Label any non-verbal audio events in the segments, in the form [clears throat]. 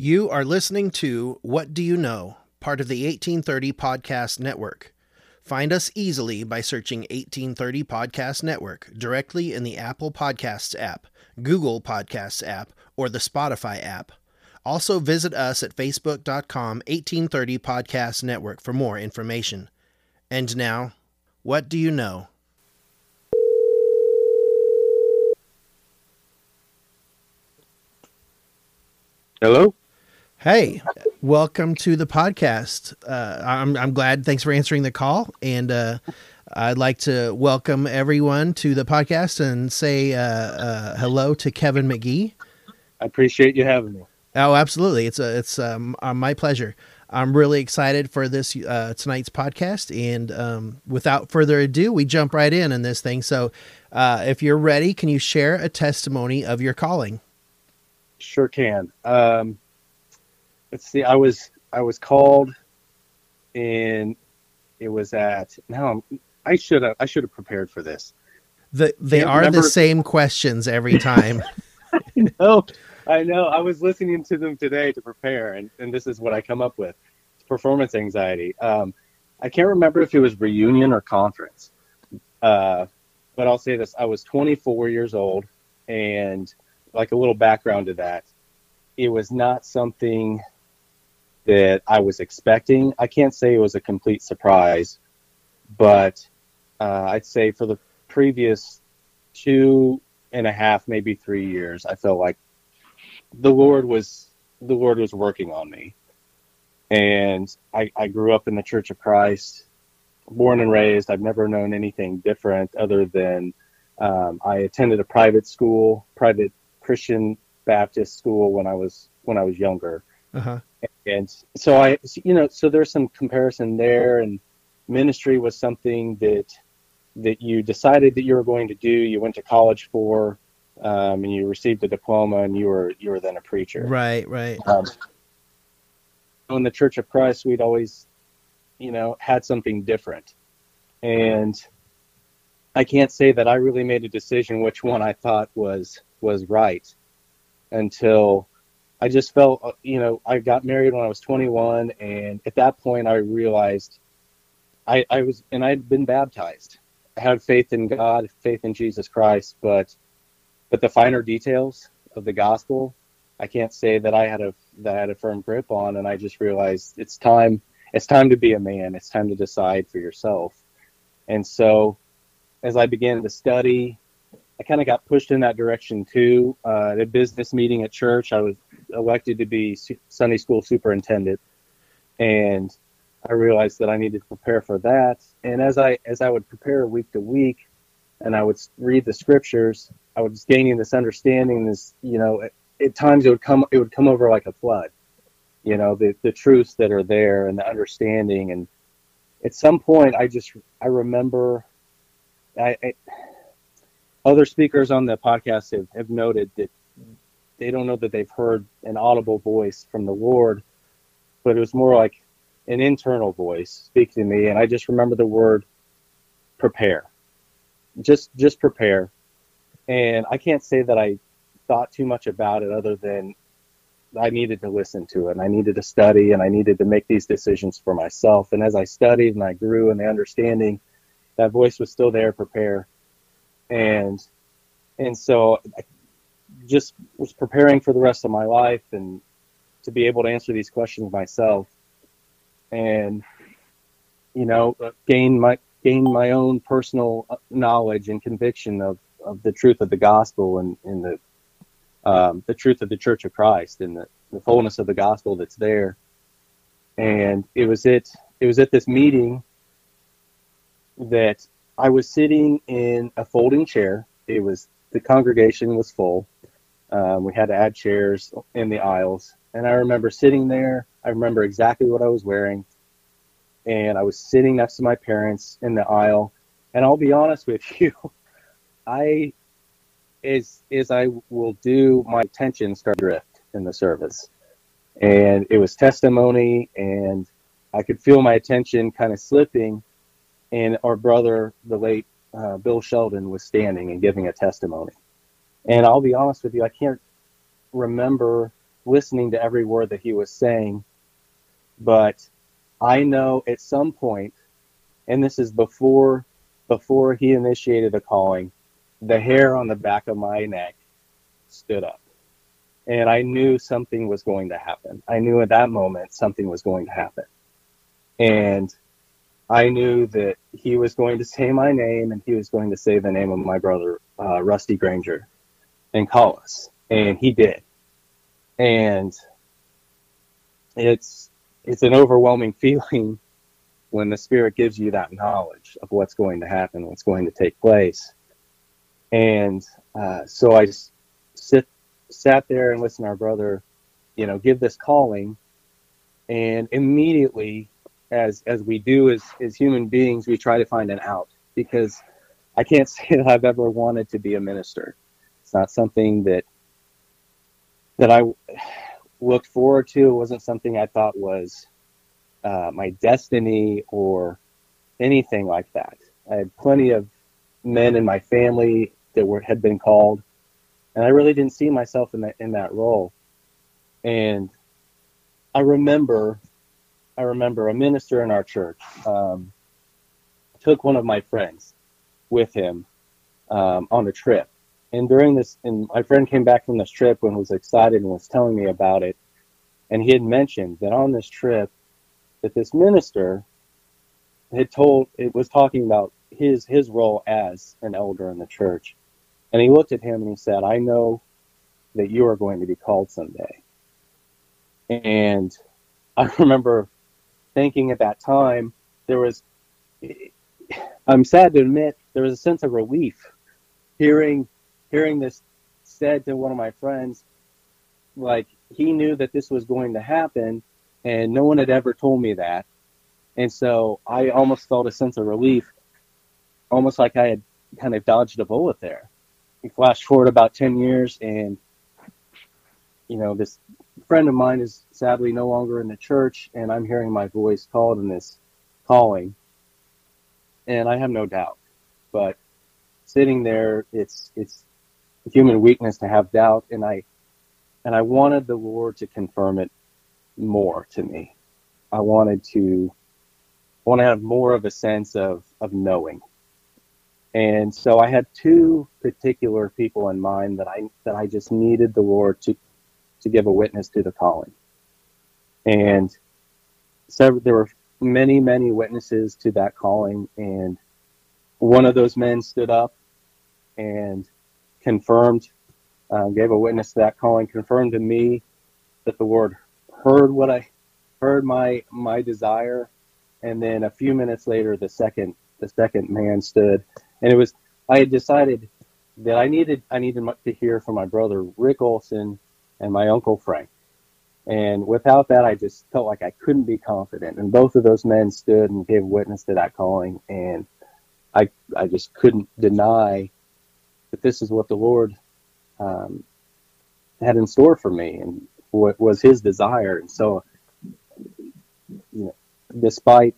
You are listening to What Do You Know, part of the 1830 Podcast Network. Find us easily by searching 1830 Podcast Network directly in the Apple Podcasts app, Google Podcasts app, or the Spotify app. Also, visit us at facebook.com 1830 Podcast Network for more information. And now, what do you know? Hello. Hey, welcome to the podcast. Uh, I'm I'm glad. Thanks for answering the call, and uh, I'd like to welcome everyone to the podcast and say uh, uh hello to Kevin McGee. I appreciate you having me. Oh, absolutely. It's a it's um, uh, my pleasure. I'm really excited for this uh, tonight's podcast, and um, without further ado, we jump right in in this thing. So, if you're ready, can you share a testimony of your calling? Sure can. Um, let's see. I was I was called, and it was at now. I should have I should have prepared for this. The they are remember. the same questions every time. [laughs] I know, I know. I was listening to them today to prepare, and, and this is what I come up with: performance anxiety. Um, I can't remember if it was reunion or conference, uh, but I'll say this: I was 24 years old, and like a little background to that, it was not something that I was expecting. I can't say it was a complete surprise, but uh, I'd say for the previous two and a half, maybe three years, I felt like the Lord was the Lord was working on me, and I, I grew up in the Church of Christ, born and raised. I've never known anything different other than um, I attended a private school, private Christian Baptist school when I was when I was younger. Uh-huh. And so I, you know, so there's some comparison there, and ministry was something that that you decided that you were going to do. You went to college for, um, and you received a diploma, and you were you were then a preacher. Right, right. Um, in the Church of Christ, we'd always, you know, had something different, and I can't say that I really made a decision which one I thought was was right until I just felt, uh, you know, I got married when I was 21, and at that point, I realized I, I was, and I'd been baptized. I had faith in God, faith in Jesus Christ, but, but the finer details of the gospel, I can't say that I had a that I had a firm grip on, and I just realized it's time. It's time to be a man. It's time to decide for yourself. And so, as I began to study I kind of got pushed in that direction too. Uh, at a business meeting at church, I was elected to be Sunday school superintendent, and I realized that I needed to prepare for that. And as I as I would prepare week to week, and I would read the scriptures, I was gaining this understanding. This, you know, at, at times it would come it would come over like a flood. You know, the the truths that are there and the understanding. And at some point, I just I remember, I, I other speakers on the podcast have, have noted that they don't know that they've heard an audible voice from the Lord, but it was more like an internal voice speaking to me. And I just remember the word prepare. Just just prepare. And I can't say that I thought too much about it other than I needed to listen to it and I needed to study and I needed to make these decisions for myself. And as I studied and I grew in the understanding, that voice was still there, prepare and and so I just was preparing for the rest of my life and to be able to answer these questions myself and you know gain my gain my own personal knowledge and conviction of, of the truth of the gospel and, and the um, the truth of the Church of Christ and the, the fullness of the gospel that's there. And it was it it was at this meeting that I was sitting in a folding chair. It was the congregation was full. Um, we had to add chairs in the aisles, and I remember sitting there. I remember exactly what I was wearing, and I was sitting next to my parents in the aisle. And I'll be honest with [laughs] you, I, as as I will do, my attention started drift in the service, and it was testimony, and I could feel my attention kind of slipping and our brother, the late uh, Bill Sheldon, was standing and giving a testimony. And I'll be honest with you, I can't remember listening to every word that he was saying. But I know at some point, and this is before before he initiated the calling, the hair on the back of my neck stood up. And I knew something was going to happen. I knew at that moment something was going to happen. And I knew that he was going to say my name and he was going to say the name of my brother, uh, Rusty Granger, and call us. And he did. And it's it's an overwhelming [laughs] feeling when the spirit gives you that knowledge of what's going to happen, what's going to take place. And uh, so I sit sat there and listened to our brother, you know, give this calling, and immediately as as we do as as human beings, we try to find an out because I can't [laughs] say that I've ever wanted to be a minister. It's not something that that I looked forward to. It wasn't something I thought was uh, my destiny or anything like that. I had plenty of men in my family that were had been called, and I really didn't see myself in that in that role. And I remember I remember a minister in our church um, took one of my friends with him um, on a trip. And during this, and my friend came back from this trip and was excited and was telling me about it. And he had mentioned that on this trip, that this minister had told, it was talking about his his role as an elder in the church. And he looked at him and he said, "I know that you are going to be called someday." And I [laughs] remember thinking at that time there was I'm sad to admit there was a sense of relief hearing hearing this said to one of my friends like he knew that this was going to happen and no one had ever told me that. And so I almost felt a sense of relief almost like I had kind of dodged a bullet there. Flash forward about 10 years and you know this friend of mine is sadly no longer in the church, and I'm hearing my voice called in this calling, and I have no doubt. But sitting there, it's it's human weakness to have doubt, and I and I wanted the Lord to confirm it more to me. I wanted to I want to have more of a sense of of knowing. And so I had two particular people in mind that I that I just needed the Lord to to give a witness to the calling. And so there were many, many witnesses to that calling. And one of those men stood up and confirmed, uh, gave a witness to that calling, confirmed to me that the Lord heard what I heard my my desire. And then a few minutes later, the second the second man stood, and it was I had decided that I needed I needed to hear from my brother Rick Olson and my uncle Frank. And without that, I just felt like I couldn't be confident. And both of those men stood and gave witness to that calling. And I, I just couldn't deny that this is what the Lord um, had in store for me and what was his desire. And so, you know, despite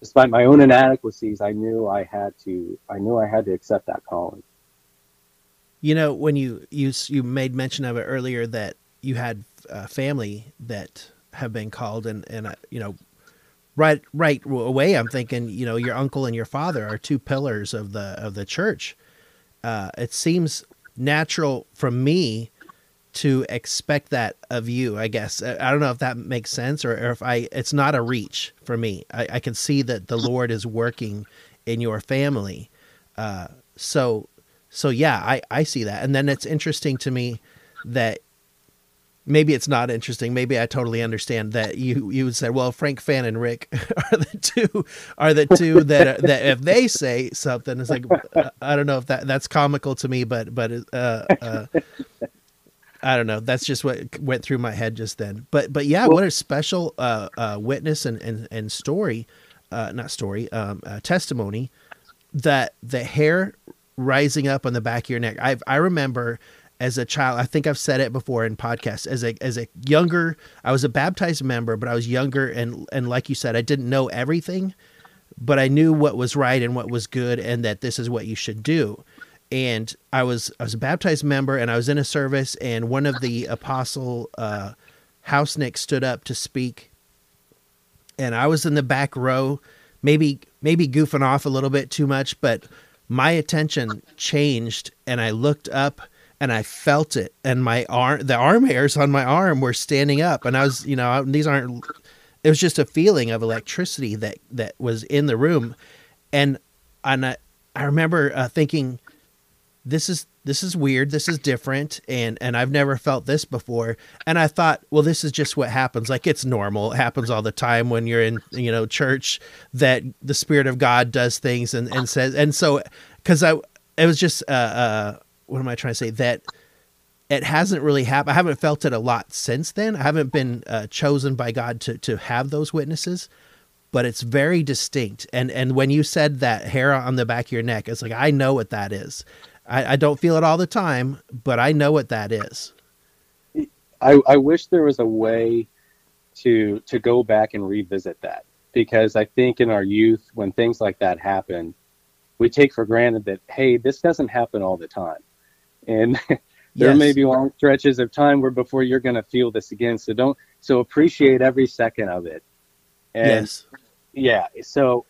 despite my own inadequacies, I knew I had to I knew I had to accept that calling. You know, when you you you made mention of it earlier that you had a family that have been called, and and uh, you know, right right away, I'm thinking, you know, your uncle and your father are two pillars of the of the church. Uh, it seems natural from me to expect that of you. I guess I don't know if that makes sense or, or if I. It's not a reach for me. I, I can see that the Lord is working in your family. Uh, so so yeah, I, I see that. And then it's interesting to me that maybe it's not interesting. Maybe I totally understand that you you would say, well, Frank Fan and Rick [laughs] are the two are the two that that if they say something, it's like I don't know if that that's comical to me, but but uh, uh, I don't know. That's just what went through my head just then. But but yeah, well, what a special uh, uh, witness and and and story, uh, not story, um, uh, testimony that the hair rising up on the back of your neck. I I remember as a child, I think I've said it before in podcasts. As a as a younger, I was a baptized member, but I was younger, and and like you said, I didn't know everything, but I knew what was right and what was good, and that this is what you should do. and I was I was a baptized member, and I was in a service, and one of the apostle uh, Hausnick stood up to speak, and I was in the back row, maybe maybe goofing off a little bit too much, but my attention changed, and I looked up and I felt it, and my arm, the arm hairs on my arm were standing up, and I was, you know, these aren't. It was just a feeling of electricity that that was in the room, and and I, I remember uh, thinking, this is this is weird this is different and and i've never felt this before. And i thought well this is just what happens. Like it's normal. It happens all the time when you're in you know church that the spirit of god does things and and says and so because i it was just uh uh what am i trying to say? That it hasn't really happened i haven't felt it a lot since then. I haven't been uh, chosen by god to to have those witnesses but it's very distinct. And and when you said that hair on the back of your neck it's like i know what that is I, I don't feel it all the time, but I know what that is. I, I wish there was a way to to go back and revisit that because I think in our youth when things like that happen, we take for granted that hey, this doesn't happen all the time, and [laughs] there yes. may be long stretches of time where before you're going to feel this again. So don't so appreciate every second of it. And yes. Yeah. So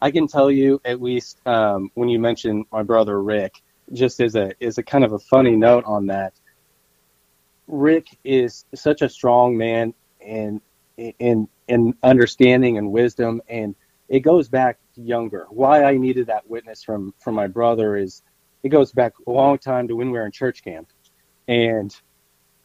I can tell you at least um, when you mentioned my brother Rick, just as a as a kind of a funny note on that. Rick is such a strong man in in in understanding and wisdom, and it goes back younger. Why I needed that witness from from my brother is it goes back a long time to when we were in church camp, and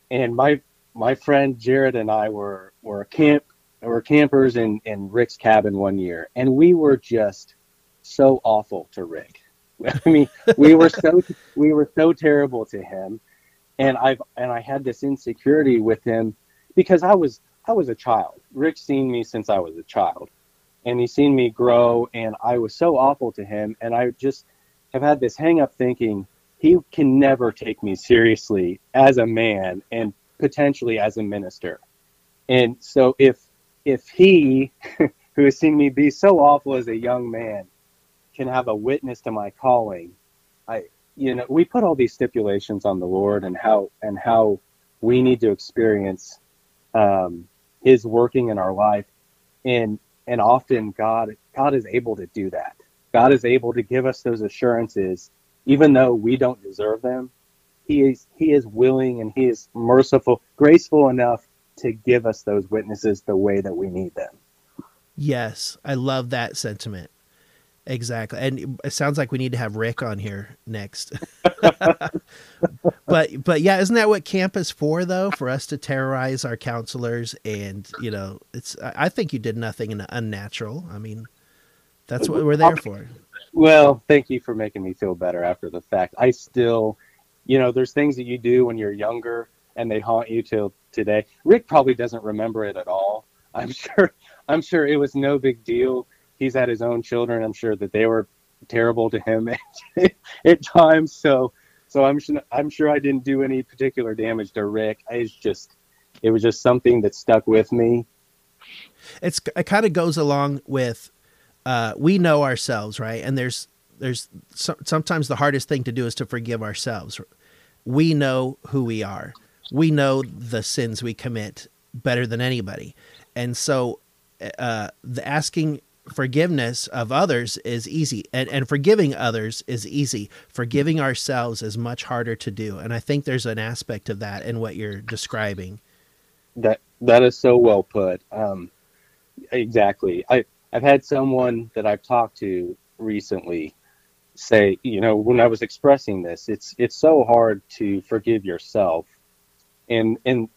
and my my friend Jared and I were were camp were campers in, in Rick's cabin one year, and we were just so awful to Rick. [laughs] I mean, we were so we were so terrible to him, and I've and I had this insecurity with him because I was I was a child. Rick's seen me since I was a child, and he's seen me grow, and I was so awful to him, and I just have had this hang up thinking he can never take me seriously as a man and potentially as a minister. And so if if he, [laughs] who has seen me be so awful as a young man, can have a witness to my calling, I, you know, we put all these stipulations on the Lord and how and how we need to experience um, His working in our life, and and often God God is able to do that. God is able to give us those assurances, even though we don't deserve them. He is He is willing and He is merciful, graceful enough to give us those witnesses the way that we need them. Yes, I love that sentiment. Exactly. And it sounds like we need to have Rick on here next. [laughs] but but yeah, isn't that what camp is for though? For us to terrorize our counselors and, you know, it's I think you did nothing unnatural. I mean, that's what we're there for. Well, thank you for making me feel better after the fact. I still, you know, there's things that you do when you're younger and they haunt you till today. Rick probably doesn't remember it at all. [laughs] I'm sure. I'm sure it was no big deal. He's had his own children. I'm sure that they were terrible to him [laughs] at, at times. So, so I'm sure. I'm sure I didn't do any particular damage to Rick. It's just, it was just something that stuck with me. It's it kind of goes along with, uh, we know ourselves, right? And there's there's so, sometimes the hardest thing to do is to forgive ourselves. We know who we are we know the sins we commit better than anybody. And so uh, the asking forgiveness of others is easy and, and forgiving others is easy. Forgiving ourselves is much harder to do. And I think there's an aspect of that in what you're describing. That that is so well put. Um, exactly. I, I've had someone that I've talked to recently say, you know, when I was expressing this, it's it's so hard to forgive yourself and and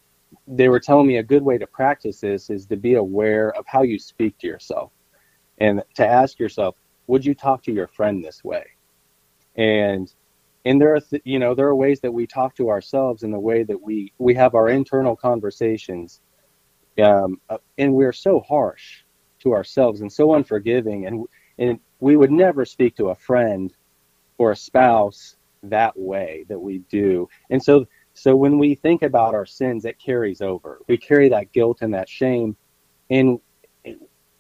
they were telling me a good way to practice this is to be aware of how you speak to yourself. And to ask yourself would you talk to your friend this way? And and there are th- you know there are ways that we talk to ourselves in the way that we we have our internal conversations um, uh, and we're so harsh to ourselves and so unforgiving. And and we would never speak to a friend or a spouse that way that we do. And so so when we think about our sins, it carries over. We carry that guilt and that shame, and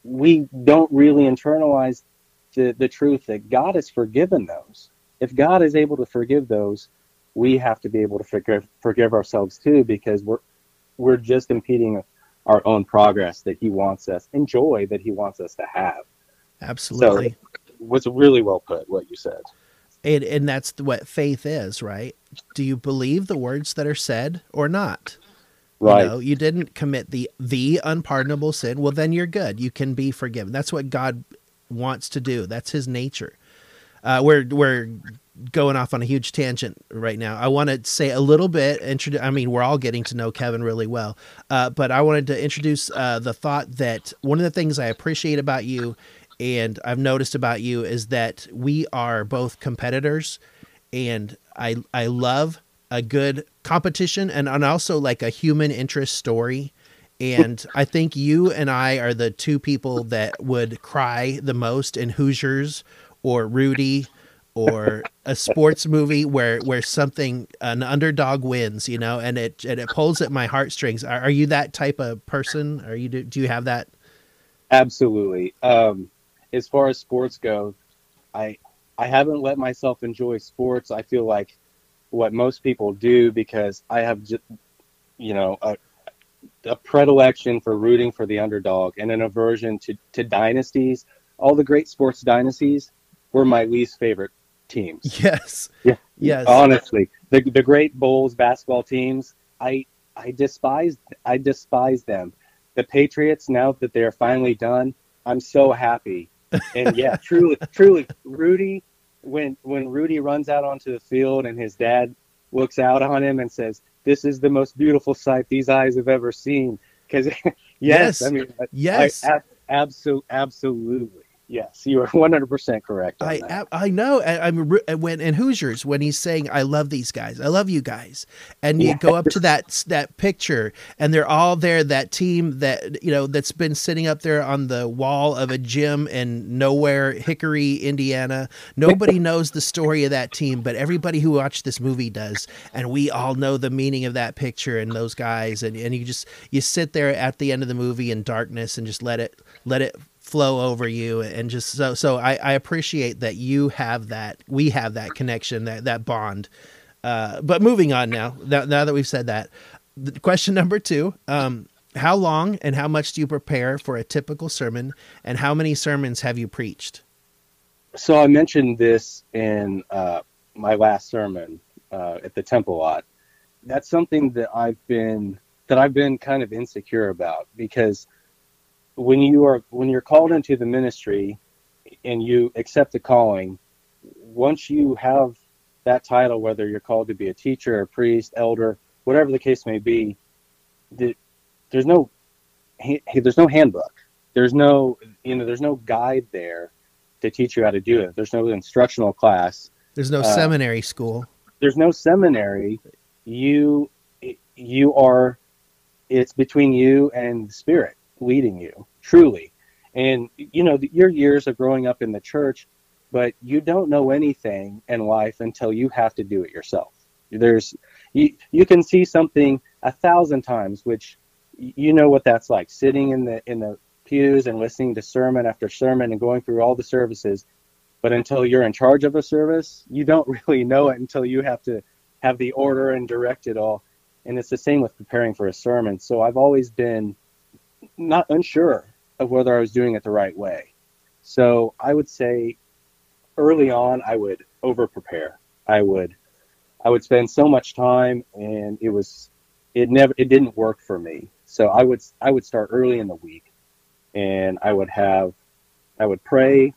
we don't really internalize the, the truth that God has forgiven those. if God is able to forgive those, we have to be able to forgive forgive ourselves too because we're we're just impeding our own progress that he wants us and joy that he wants us to have. Absolutely. So was really well put what you said. And and that's what faith is, right? Do you believe the words that are said or not? Right. You know, you didn't commit the the unpardonable sin. Well, then you're good. You can be forgiven. That's what God wants to do. That's His nature. Uh, we're we're going off on a huge tangent right now. I want to say a little bit. Introduce. I mean, we're all getting to know Kevin really well, uh, but I wanted to introduce uh, the thought that one of the things I appreciate about you, and I've noticed about you, is that we are both competitors, and I I love a good competition and, and also like a human interest story. And I think you and I are the two people that would cry the most in Hoosiers or Rudy or a sports movie where where something an underdog wins, you know, and it and it pulls at my heartstrings. Are, are you that type of person? Are you do, do you have that? Absolutely. Um, as far as sports go, I I haven't let myself enjoy sports. I feel like what most people do because I have just you know a, a predilection for rooting for the underdog and an aversion to to dynasties. All the great sports dynasties were my least favorite teams. [laughs] Yes. Yeah. Yes. Honestly, the the great Bulls basketball teams, I I despise I despise them. The Patriots, now that they are finally done, I'm so happy. And yeah, truly, truly, Rudy, when when Rudy runs out onto the field and his dad looks out on him and says, "This is the most beautiful sight these eyes have ever seen." Because [laughs] yes, yes, I mean, yes, I, absolutely, absolutely. Yes, you are [laughs] 100% correct. I. I know. I, am when in Hoosiers when he's saying I love these guys. I love you guys. And you go up to that that picture and they're all there that team that you know that's been sitting up there on the wall of a gym in nowhere Hickory, Indiana. Nobody knows the story of that team, but everybody who watched this movie does. And we all know the meaning of that picture and those guys and and you just you sit there at the end of the movie in darkness and just let it let it flow over you and just so so I, I appreciate that you have that we have that connection that that bond. Uh, but moving on now now, now that we've said that question [laughs] number two um, how long and how much do you prepare for a typical sermon and how many sermons have you preached? So i mentioned this in uh, my last sermon uh, at the temple lot. That's something that i've been that i've been kind of insecure about because when you are when you're called into the ministry and you accept the calling, once you have that title, whether you're called to be a teacher, a priest, elder, whatever the case may be, the, there's no there's no handbook. There's no you know there's no guide there to teach you how to do it. There's no instructional class. There's no uh, seminary school. There's no seminary. You you are it's between you and the spirit leading you truly. And you know, your years of growing up in the church, but you don't know anything in life until you have to do it yourself. There's you you can see something a thousand times, which you know what that's like, sitting in the in the pews and listening to sermon after sermon and going through all the services. But until you're in charge of a service, you don't [laughs] really know it until you have to have the order and direct it all. And it's the same with preparing for a sermon. So I've always been not unsure of whether I was doing it the right way. So I would say early on I would over prepare. I would I would spend so much time and it was it never it didn't work for me. So I would I would start early in the week and I would have I would pray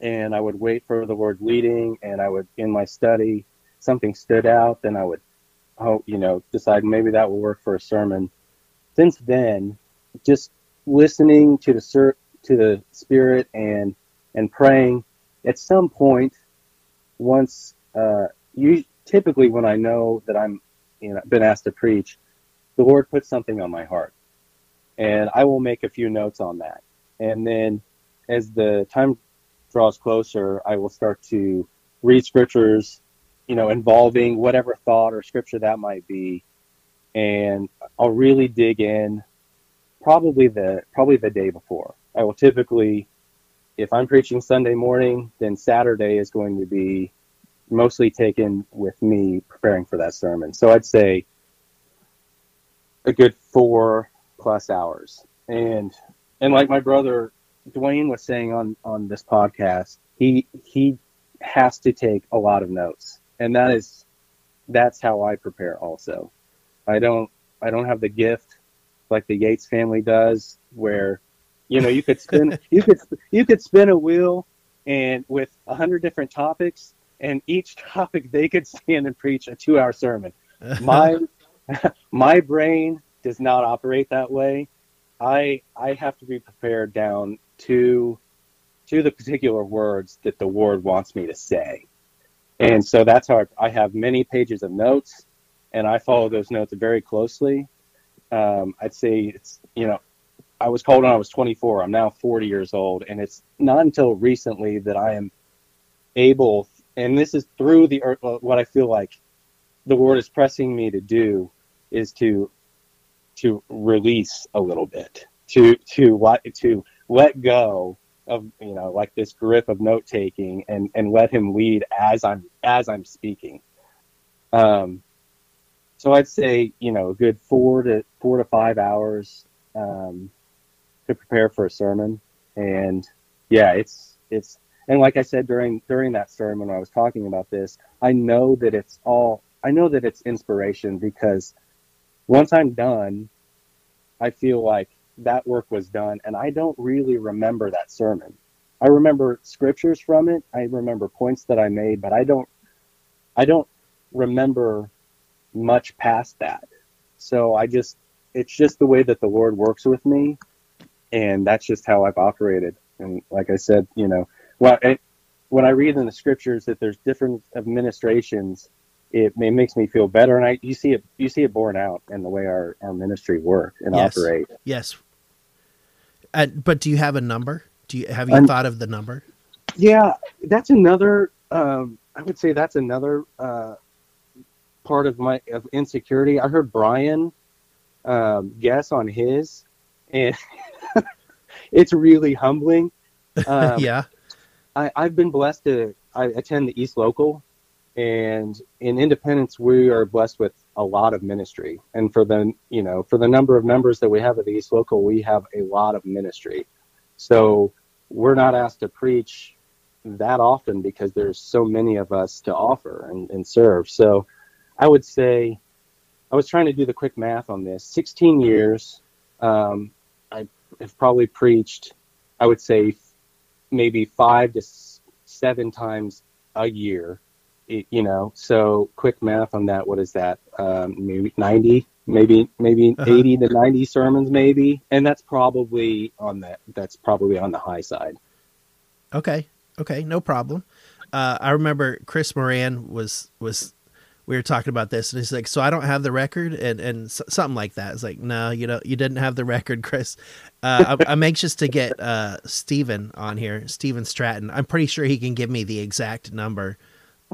and I would wait for the word leading and I would in my study something stood out then I would oh you know decide maybe that will work for a sermon. Since then just listening to the to the spirit and and praying at some point once uh, you typically when i know that i'm you know been asked to preach the lord puts something on my heart. And i will make a few notes on that. And then as the time draws closer i will start to read scriptures you know involving whatever thought or scripture that might be. And i'll really dig in probably the probably the day before. I will typically if I'm preaching Sunday morning, then Saturday is going to be mostly taken with me preparing for that sermon. So I'd say a good four plus hours. And and like my brother Dwayne was saying on on this podcast, he he has to take a lot of notes, and that is that's how I prepare. Also, I don't I don't have the gift like the Yates family does, where you know you could spin you could you could spin a wheel and with a hundred different topics, and each topic they could stand and preach a two hour sermon. [laughs] My my brain does not operate that way. I I have to be prepared down to to the particular words that the Lord wants me to say. And so that's how I, I have many pages of notes, and I follow those notes very closely. Um, I'd say it's, you know, I was called when I was 24. I'm now 40 years old, and it's not until recently that I am able, and this is through the what I feel like the Lord is pressing me to do, is to to release a little bit, to to what to let go of you know like this grip of note taking and and let him lead as I'm as I'm speaking. Um, so I'd say you know a good four to four to five hours um, to prepare for a sermon, and yeah, it's it's and like I said during during that sermon when I was talking about this, I know that it's all I know that it's inspiration because once I'm done, I feel like that work was done, and I don't really remember that sermon. I remember scriptures from it. I remember points that I made, but I don't I don't remember much past that. So I just it's just the way that the Lord works with me, and that's just how I've operated. And like I said, you know, well, it, when I read in the scriptures that there's different administrations it, it makes me feel better, and I you see it you see it borne out in the way our, our ministry work and yes. operate. Yes. Uh, but do you have a number? Do you have you thought of the number? Yeah, that's another. Um, I would say that's another uh, part of my of insecurity. I heard Brian um, guess on his, and [laughs] it's really humbling. [laughs] Um, yeah, I, I've been blessed to. I attend the East Local and in independence we are blessed with a lot of ministry and for the you know for the number of members that we have at the east local we have a lot of ministry so we're not asked to preach that often because there's so many of us to offer and, and serve so i would say i was trying to do the quick math on this 16 years um, i have probably preached i would say maybe five to seven times a year you know, so quick math on that. What is that? Um, maybe 90, maybe, maybe uh-huh. 80 to 90 sermons, maybe. And that's probably on that. That's probably on the high side. Okay. Okay. No problem. Uh, I remember Chris Moran was, was, we were talking about this and he's like, so I don't have the record and, and something like that. It's like, no, you know, you didn't have the record, Chris. Uh, I'm, I'm, anxious to get, uh, Steven on here, Steven Stratton. I'm pretty sure he can give me the exact number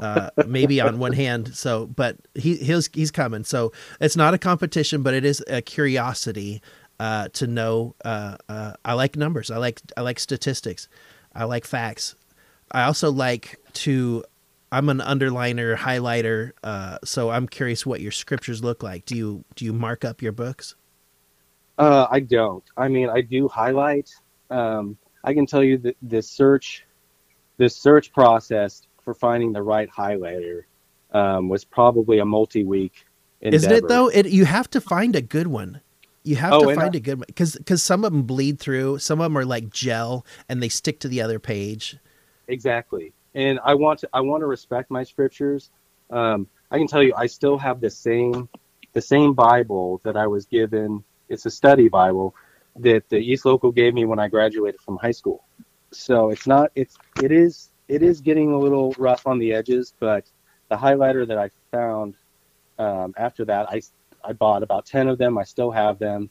uh, maybe on one hand. So, but he he's he's coming. So it's not a competition, but it is a curiosity uh, to know. Uh, uh, I like numbers. I like I like statistics. I like facts. I also like to. I'm an underliner, highlighter. Uh, so I'm curious what your scriptures look like. Do you do you mark up your books? Uh, I don't. I mean, I do highlight. Um, I can tell you that this search, this search process for finding the right highlighter um, was probably a multi-week. Endeavor. Isn't it though? It you have to find a good one. You have oh, to find I, a good one because because some of them bleed through. Some of them are like gel and they stick to the other page. Exactly, and I want to I want to respect my scriptures. Um, I can tell you, I still have the same the same Bible that I was given. It's a study Bible that the East Local gave me when I graduated from high school. So it's not it's it is it is getting a little rough on the edges, but the highlighter that I found um, after that, I, I bought about 10 of them. I still have them.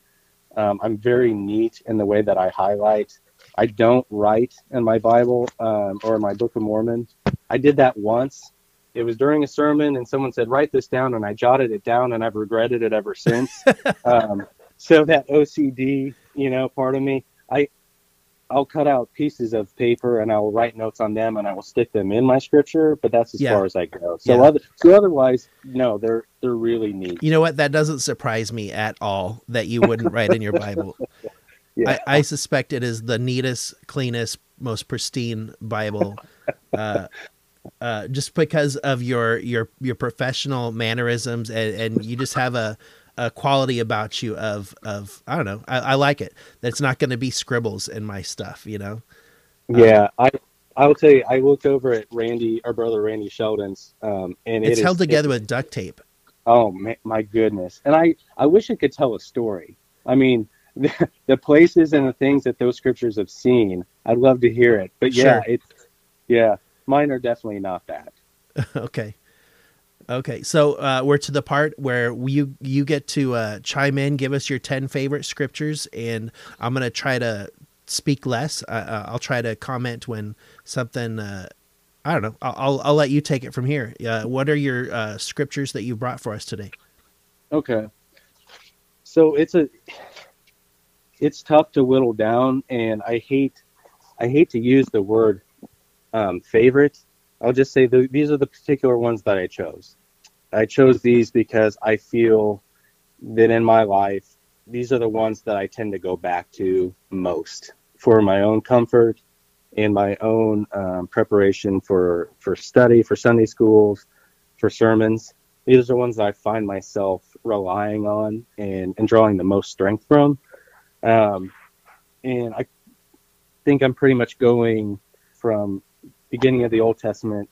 Um, I'm very neat in the way that I highlight. I don't write in my Bible um, or in my Book of Mormon. I did that once. It was during a sermon, and someone said, Write this down, and I jotted it down, and I've regretted it ever since. [laughs] Um, so that OCD, you know, part of me, I I'll cut out pieces of paper and I will write notes on them and I will stick them in my scripture, but that's as Yeah. far as I go. So Yeah. other, so otherwise, no, they're they're really neat. You know what? That doesn't surprise me at all that you wouldn't write in your Bible. Yeah. I, I suspect it is the neatest, cleanest, most pristine Bible, [laughs] uh, uh, just because of your your your professional mannerisms and, and you just have a, a quality about you of of I don't know. I, I like it. That's not going to be scribbles in my stuff. You know. Yeah, I I will tell you, I looked over at Randy, our brother Randy Sheldon's, um, and It's it is- held together it- with duct tape. oh my, my goodness! And I I wish it could tell a story. I mean, the, [laughs] the places and the things that those scriptures have seen, I'd love to hear it. But yeah, Sure. it's yeah, mine are definitely not that. [laughs] okay. Okay, so uh, we're to the part where you you get to uh, chime in, give us your ten favorite scriptures, and I'm gonna try to speak less. Uh, uh, I'll try to comment when something. Uh, I don't know. I'll, I'll I'll let you take it from here. Uh, what are your uh, scriptures that you brought for us today? Okay. So it's a it's tough to whittle down and I hate I hate to use the word um, favorite. I'll just say the, these are the particular ones that I chose. I chose these because I feel that in my life these are the ones that I tend to go back to most for my own comfort and my own um, preparation for for study for Sunday schools for sermons these are the ones that I find myself relying on and, and drawing the most strength from. Um, and I think I'm pretty much going from beginning of the Old Testament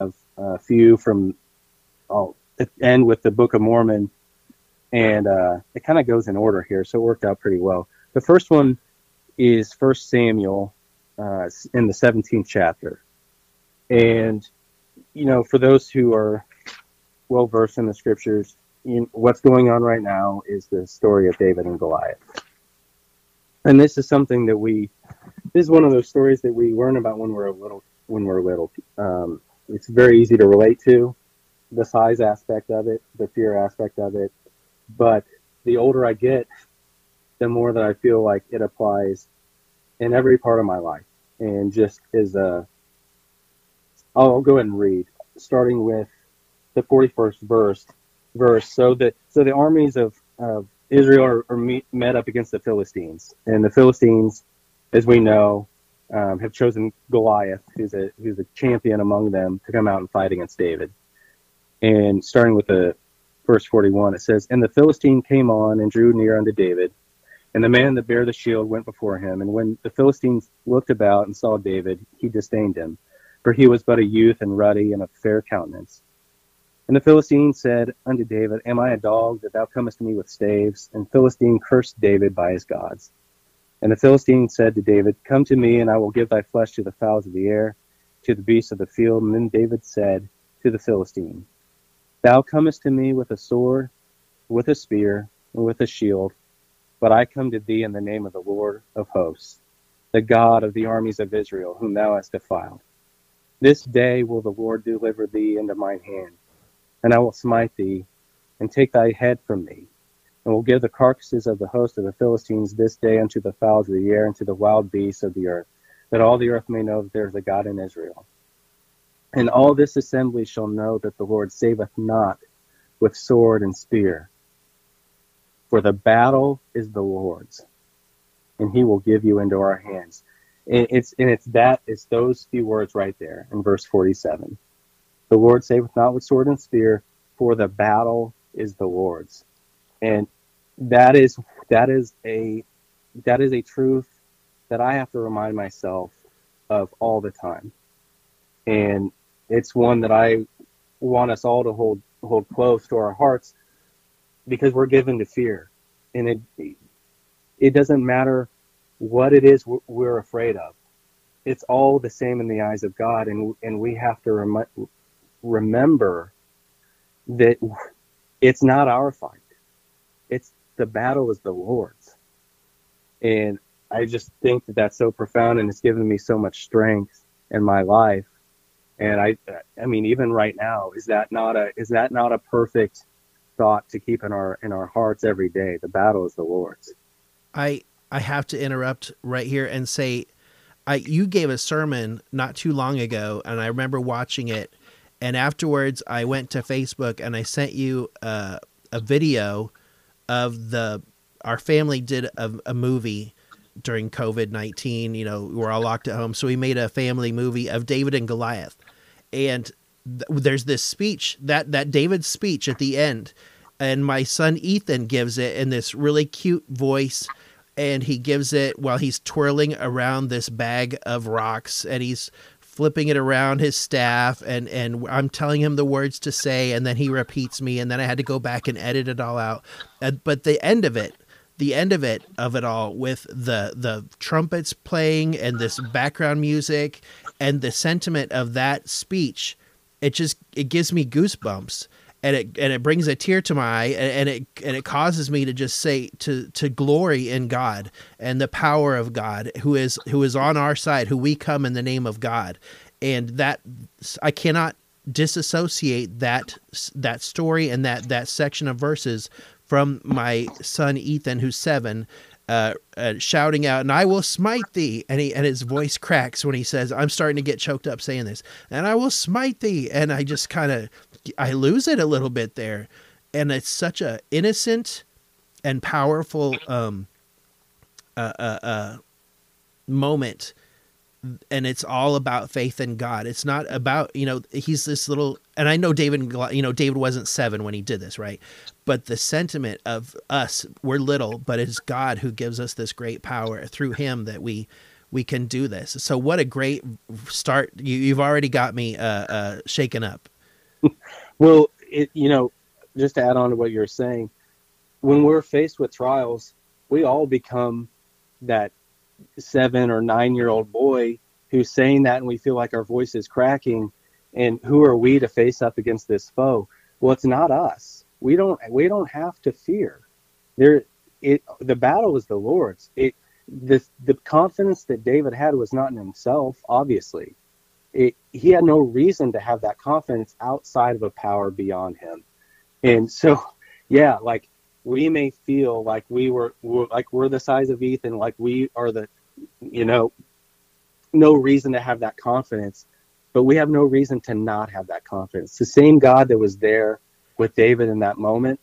of a few from I'll end with the Book of Mormon, and uh, it kind of goes in order here, so it worked out pretty well. The first one is First Samuel uh, in the 17th chapter, and you know, for those who are well versed in the scriptures, what's going on right now is the story of David and Goliath. And this is something that we, this is one of those stories that we learn about when we're a little, when we're little. Um, it's very easy to relate to, the size aspect of it, the fear aspect of it. But the older I get, the more that I feel like it applies in every part of my life, and just is a I'll go ahead and read, starting with the 41st verse. Verse. So that so the armies of, of Israel are, are meet, met up against the Philistines, and the Philistines, as we know, um, have chosen Goliath, who's a who's a champion among them, to come out and fight against David. And starting with the verse 41, it says, "And the Philistine came on and drew near unto David, and the man that bare the shield went before him. And when the Philistines looked about and saw David, he disdained him." for he was but a youth and ruddy and of fair countenance. And the Philistine said unto David, Am I a dog that thou comest to me with staves? And Philistine cursed David by his gods. And the Philistine said to David, Come to me, and I will give thy flesh to the fowls of the air, to the beasts of the field. And then David said to the Philistine, Thou comest to me with a sword, with a spear, and with a shield, but I come to thee in the name of the Lord of hosts, the God of the armies of Israel, whom thou hast defiled. This day will the Lord deliver thee into mine hand, and I will smite thee, and take thy head from thee, and will give the carcasses of the host of the Philistines this day unto the fowls of the air and to the wild beasts of the earth, that all the earth may know that there is a God in Israel. And all this assembly shall know that the Lord saveth not with sword and spear, for the battle is the Lord's, and he will give you into our hands. And it's and it's that it's those few words right there in verse 47. The Lord saveth not with sword and spear, for the battle is the Lord's. And that is that is a that is a truth that I have to remind myself of all the time. And it's one that I want us all to hold hold close to our hearts because we're given to fear. And it it doesn't matter what it is we're afraid of. It's all the same in the eyes of God, and and we have to rem- remember that it's not our fight. It's the battle is the Lord's, and I just think that that's so profound, and it's given me so much strength in my life. And I, I mean, even right now, is that not a is that not a perfect thought to keep in our in our hearts every day? The battle is the Lord's. I I have to interrupt right here and say, I you gave a sermon not too long ago, and I remember watching it. And afterwards, I went to Facebook and I sent you uh, a video of the our family did a, a movie during COVID nineteen. You know, we were all locked at home, so we made a family movie of David and Goliath, and th- there's this speech that that David's speech at the end, and my son Ethan gives it in this really cute voice. And he gives it while he's twirling around this bag of rocks. And he's flipping it around his staff and and I'm telling him the words to say and then he repeats me and then I had to go back and edit it all out. but the end of it, the end of it of it all with the the trumpets playing and this background music and the sentiment of that speech, it just it gives me goosebumps and it and it brings a tear to my eye and, and it and it causes me to just say to to glory in God and the power of God who is who is on our side who we come in the name of God and that I cannot disassociate that that story and that that section of verses from my son Ethan who's 7 uh, uh, shouting out, and I will smite thee. And he and his voice cracks when he says, "I'm starting to get choked up saying this." And I will smite thee. And I just kind of I lose it a little bit there, and it's such a innocent and powerful um, uh, uh, uh, moment and it's all about faith in God. It's not about you know he's this little and I know David you know David wasn't seven when he did this right, but the sentiment of us we're little, but it's God who gives us this great power through Him that we we can do this. So what a great start! You, have already got me uh, uh, shaken up. [laughs] well, it you know just to add on to what you're saying, when we're faced with trials, we all become that seven or nine year old boy who's saying that and we feel like our voice is cracking. And who are we to face up against this foe? Well it's not us. We don't we don't have to fear. There it the battle is the lord's. It the the confidence that david had was not in himself obviously it, he had no reason to have that confidence outside of a power beyond him and so yeah like we may feel like we were, we're, like we're the size of Ethan, like we are the, you know, no reason to have that confidence, but we have no reason to not have that confidence. The same God that was there with David in that moment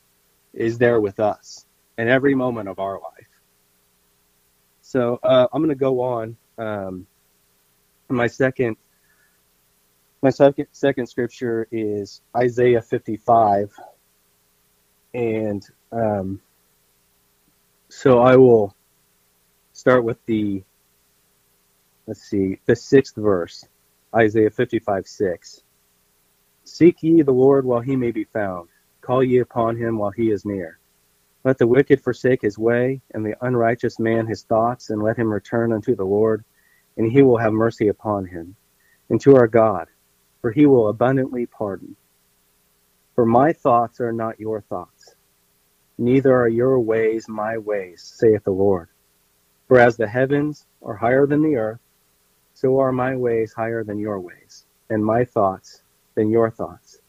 is there with us in every moment of our life. So uh, I'm going to go on. Um, my second, my second second scripture is Isaiah 55, and um, so I will start with the, let's see, the sixth verse, Isaiah 55 6. Seek ye the Lord while he may be found, call ye upon him while he is near. Let the wicked forsake his way, and the unrighteous man his thoughts, and let him return unto the Lord, and he will have mercy upon him, and to our God, for he will abundantly pardon. For my thoughts are not your thoughts Neither are your ways my ways, saith the Lord. For as the heavens are higher than the earth, so are my ways higher than your ways, and my thoughts than your thoughts.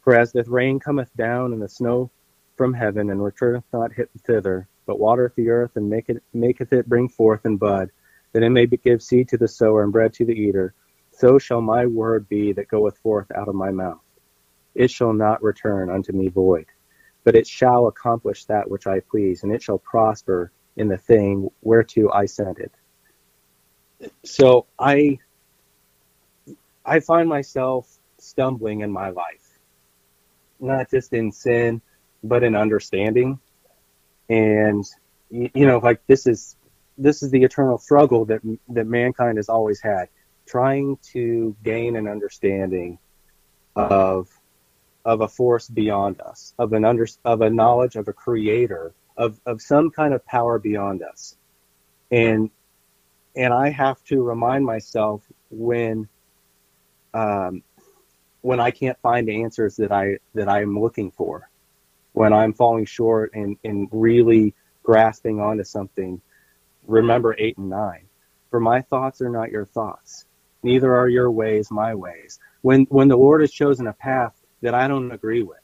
For as the rain cometh down and the snow from heaven, and returneth not thither, but watereth the earth, and maketh, maketh it bring forth and bud, that it may give seed to the sower and bread to the eater, so shall my word be that goeth forth out of my mouth. It shall not return unto me void but it shall accomplish that which I please, and it shall prosper in the thing whereto I sent it. So I I find myself stumbling in my life, not just in sin, but in understanding. And you know, like this is this is the eternal struggle that that mankind has always had, trying to gain an understanding of of a force beyond us, of an under, of a knowledge of a creator, of, of some kind of power beyond us. And and I have to remind myself when um, when I can't find answers that I that I'm looking for, when I'm falling short and, and really grasping onto something, remember eight and nine. For my thoughts are not your thoughts, neither are your ways my ways. When when the Lord has chosen a path that I don't agree with.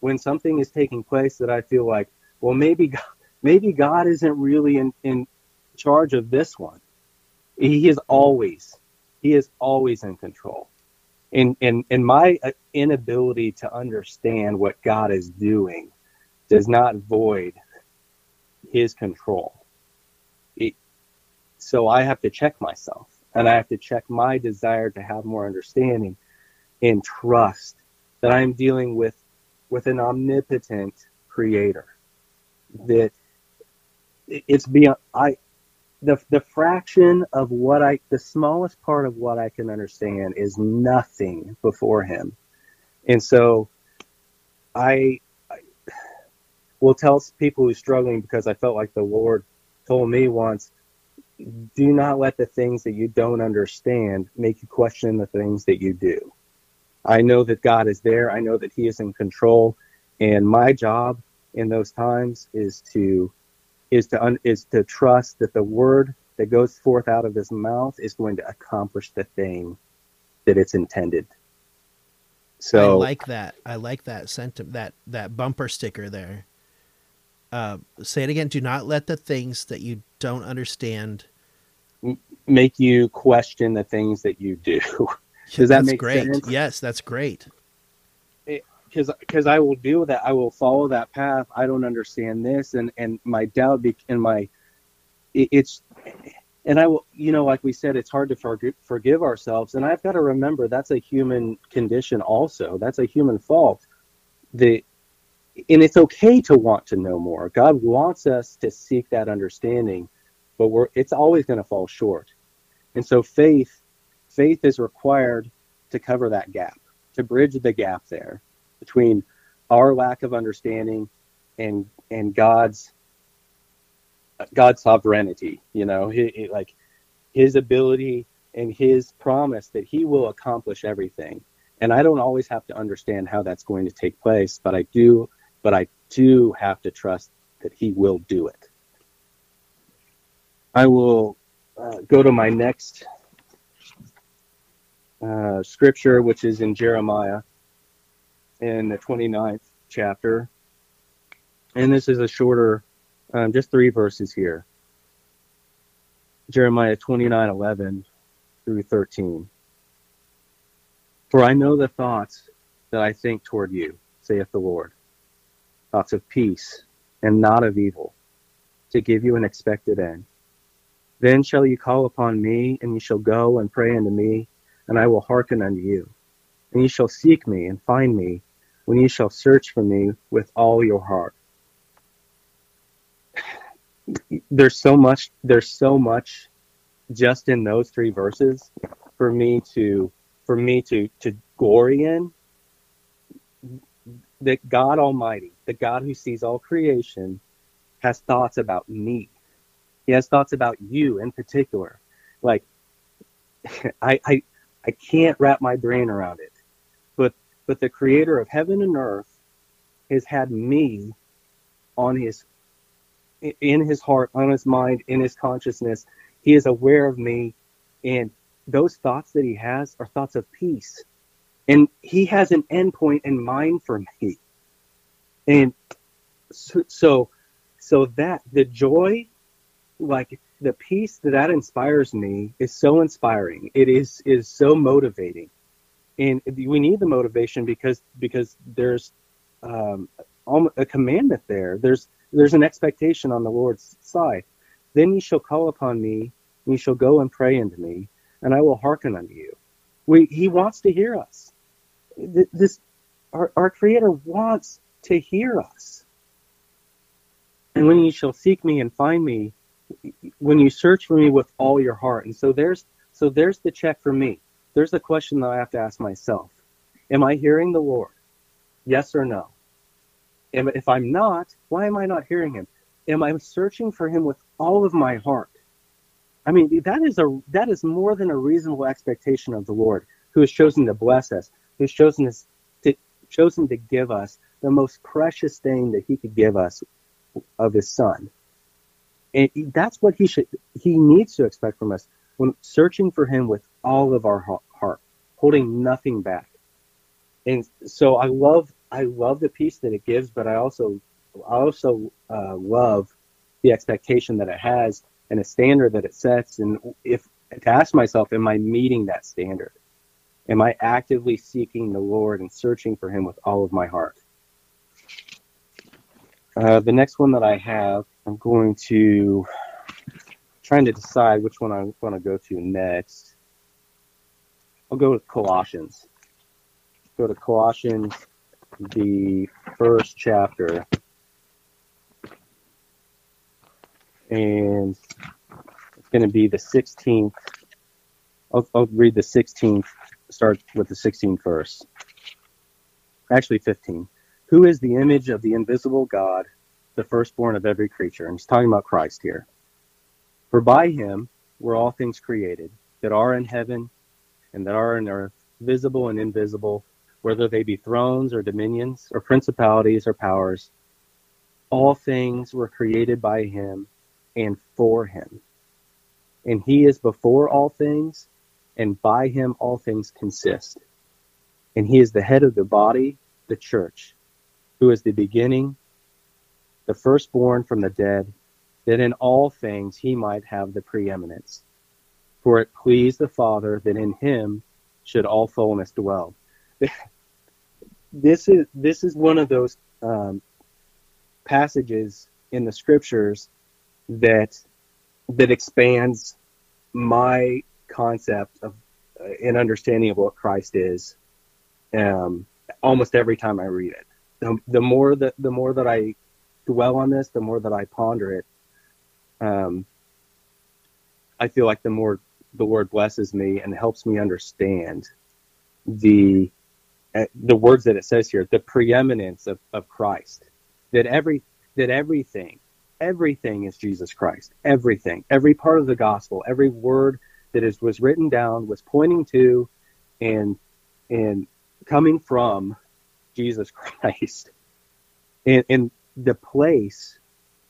When something is taking place that I feel like, well, maybe God, [laughs] maybe God isn't really in, in charge of this one. He is always, he is always in control. And, and, and my uh, inability to understand what God is doing does not void his control. It, so I have to check myself and I have to check my desire to have more understanding and trust that I'm dealing with with an omnipotent creator that it's beyond I the the fraction of what I the smallest part of what I can understand is nothing before him. And so I, I will tell people who are struggling because I felt like the Lord told me once do not let the things that you don't understand make you question the things that you do. I know that God is there. I know that He is in control, and my job in those times is to is to un, is to trust that the word that goes forth out of His mouth is going to accomplish the thing that it's intended. So I like that. I like that sentiment. That that bumper sticker there. Uh, say it again. Do not let the things that you don't understand make you question the things that you do. [laughs] Does that make great. sense? Yes, that's great. Because because I will do that. I will follow that path. I don't understand this, and and my doubt be, and my it, it's and I will you know like we said it's hard to forgive, forgive ourselves, and I've got to remember that's a human condition also. That's a human fault. The and it's okay to want to know more. God wants us to seek that understanding, but we're it's always going to fall short. And so faith faith is required to cover that gap, to bridge the gap there between our lack of understanding and and God's God's sovereignty. You know, he, he, like His ability and His promise that He will accomplish everything. And I don't always have to understand how that's going to take place, but I do. But I do have to trust that He will do it. I will uh, go to my next uh, scripture, which is in Jeremiah in the 29th chapter. And this is a shorter, um, just three verses here. Jeremiah 29 11 through 13. For I know the thoughts that I think toward you, saith the Lord thoughts of peace and not of evil, to give you an expected end. Then shall you call upon me, and you shall go and pray unto me, and I will hearken unto you. And ye shall seek me and find me when ye shall search for me with all your heart. [sighs] There's so much there's so much just in those three verses for me to for me to to glory in that God Almighty, the God who sees all creation, has thoughts about me. He has thoughts about you in particular. Like [laughs] I, I I can't wrap my brain around it. But but the creator of heaven and earth has had me on his in his heart, on his mind, in his consciousness. He is aware of me and those thoughts that he has are thoughts of peace. And he has an endpoint in mind for me. And so so, so that the joy like the peace that that inspires me is so inspiring. It is is so motivating, and we need the motivation because because there's um, a commandment there. There's there's an expectation on the Lord's side. Then ye shall call upon me, and ye shall go and pray unto me, and I will hearken unto you. We, he wants to hear us. This our, our Creator wants to hear us. And when ye shall seek me and find me, when you search for me with all your heart and so there's so there's the check for me. There's the question that i have to ask myself. Am i hearing the lord? Yes or no? And if i'm not why am i not hearing him? Am i searching for him with all of my heart? I mean that is a that is more than a reasonable expectation of the lord who has chosen to bless us who's chosen us to chosen to give us the most precious thing that he could give us of his son and that's what he should he needs to expect from us when searching for him with all of our heart, holding nothing back. And so I love I love the peace that it gives, but I also I also uh, love the expectation that it has and a standard that it sets. And if to ask myself, am I meeting that standard? Am I actively seeking the Lord and searching for Him with all of my heart? Uh, the next one that I have, I'm going to trying to decide which one I want to go to next. I'll go with Colossians. Go to Colossians, the first chapter. And it's going to be the 16th. I'll, I'll read the 16th, start with the 16th verse. Actually, 15. Who is the image of the invisible God, the firstborn of every creature? And he's talking about Christ here. For by him were all things created, that are in heaven and that are in earth, visible and invisible, whether they be thrones or dominions or principalities or powers. All things were created by him and for him. And he is before all things, and by him all things consist. And he is the head of the body, the church, who is the beginning, the firstborn from the dead, that in all things he might have the preeminence. For it pleased the Father that in him should all fullness dwell. [laughs] this is this is one of those um, passages in the scriptures that that expands my concept of uh, an understanding of what Christ is. Um, almost every time I read it, the, the more that the more that I dwell on this, the more that I ponder it, um, I feel like the more the Lord blesses me and helps me understand the uh, the words that it says here, the preeminence of, of Christ, that every that everything, everything is Jesus Christ. Everything, every part of the gospel, every word that is was written down was pointing to and and coming from Jesus Christ and, and the place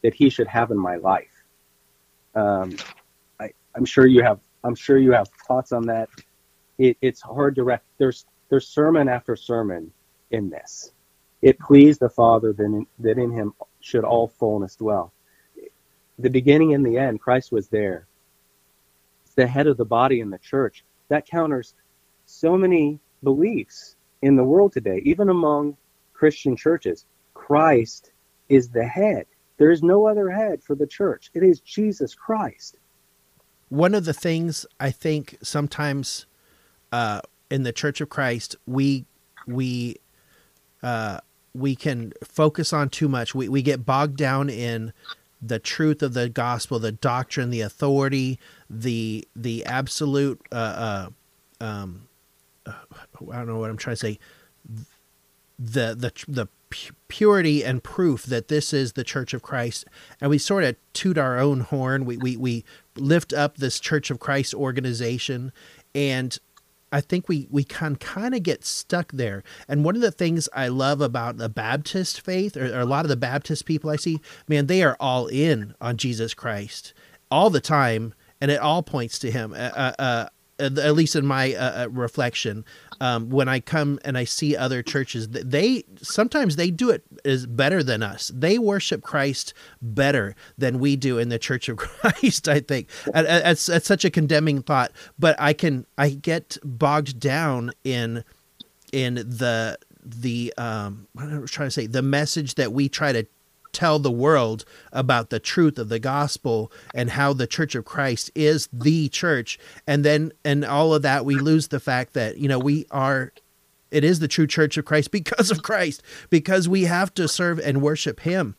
that he should have in my life. Um, I, I'm sure you have. I'm sure you have thoughts on that. It, it's hard to rec- there's there's sermon after sermon in this. It pleased the Father that in, that in Him should all fullness dwell. The beginning and the end, Christ was there. It's the head of the body in the church. That counters so many beliefs in the world today, even among Christian churches. Christ is the head. There is no other head for the church. It is Jesus Christ. One of the things I think sometimes uh, in the Church of Christ we we uh, we can focus on too much. We we get bogged down in the truth of the gospel, the doctrine, the authority, the the absolute. Uh, uh, um, I don't know what I'm trying to say. The the the purity and proof that this is the Church of Christ, and we sort of toot our own horn. We we we lift up this Church of Christ organization, and I think we we can kind of get stuck there. And one of the things I love about the Baptist faith, or, or, a lot of the Baptist people I see, man, they are all in on Jesus Christ all the time, and it all points to Him. Uh, uh, uh at least in my uh, uh, reflection, um, when I come and I see other churches, they sometimes they do it is better than us. They worship Christ better than we do in the Church of [laughs] Christ. I think that's such a condemning thought, but I can I get bogged down in in the the um what I was trying to say the message that we try to tell the world about the truth of the gospel and how the church of Christ is the church. And then and all of that we lose the fact that you know we are it is the true church of Christ because of Christ because we have to serve and worship him.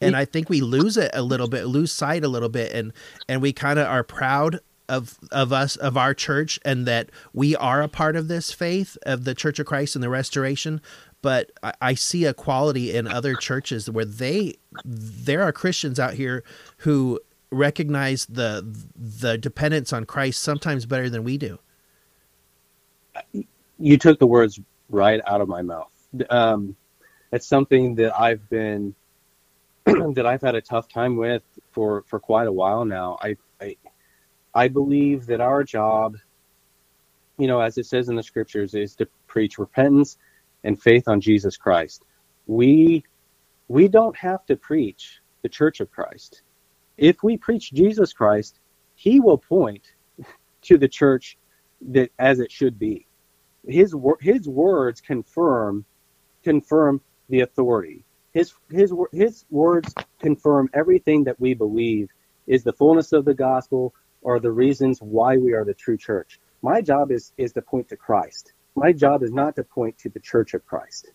And I think we lose it a little bit lose sight a little bit and and we kind of are proud of of us of our church and that we are a part of this faith of the Church of Christ and the restoration but I, I see a quality in other churches where they there are Christians out here who recognize the the dependence on Christ sometimes better than we do. You took the words right out of my mouth. Um, it's something that I've been [clears throat] that I've had a tough time with for for quite a while now. I I, I believe that our job, you know, as it says in the scriptures, is to preach repentance and faith on Jesus Christ. We we don't have to preach the Church of Christ. if we preach Jesus Christ, he will point [laughs] to the church that as it should be. His his words confirm confirm the authority. His his his words confirm everything that we believe is the fullness of the gospel or the reasons why we are the true church. My job is is to point to Christ. My job is not to point to the church of Christ.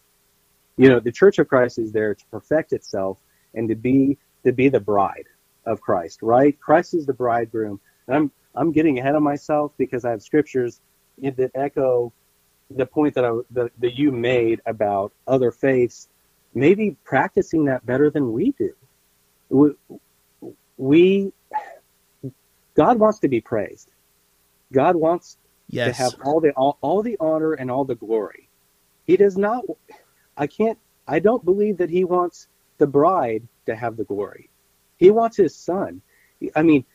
You know, the church of Christ is there to perfect itself and to be to be the bride of Christ, right? Christ is the bridegroom. And I'm I'm getting ahead of myself because I have scriptures that echo the point that I that, that you made about other faiths maybe practicing that better than we do. We, we God wants to be praised. God wants yes. to have all the all, all the honor and all the glory. He does not I can't I don't believe that he wants the bride to have the glory. He wants his son. I mean,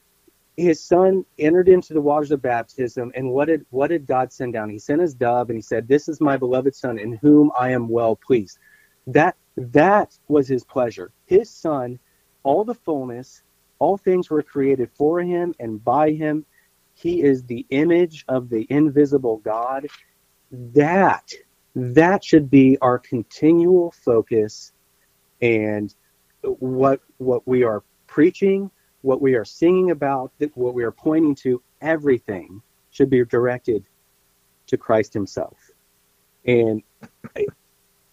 his son entered into the waters of baptism, and what did what did God send down? He sent his dove, and he said, "This is my beloved son, in whom I am well pleased." That that was his pleasure. His son, all the fullness, all things were created for him and by him. He is the image of the invisible God. That that should be our continual focus and what what we are preaching what we are singing about, what we are pointing to, everything should be directed to Christ Himself. And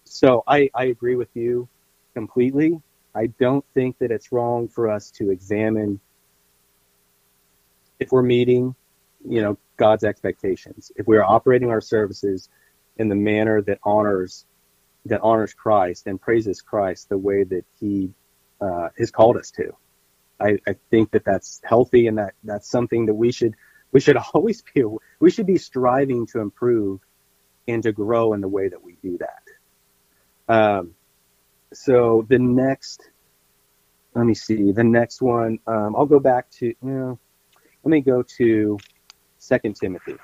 so I, I agree with you completely. I don't think that it's wrong for us to examine if we're meeting, you know, God's expectations. If we're operating our services in the manner that honors that honors Christ and praises Christ the way that He uh, has called us to. I, I think that that's healthy and that that's something that we should we should [laughs] always be we should be striving to improve and to grow in the way that we do that. Um, so the next, let me see, the next one, um, I'll go back to, you know, let me go to Second Timothy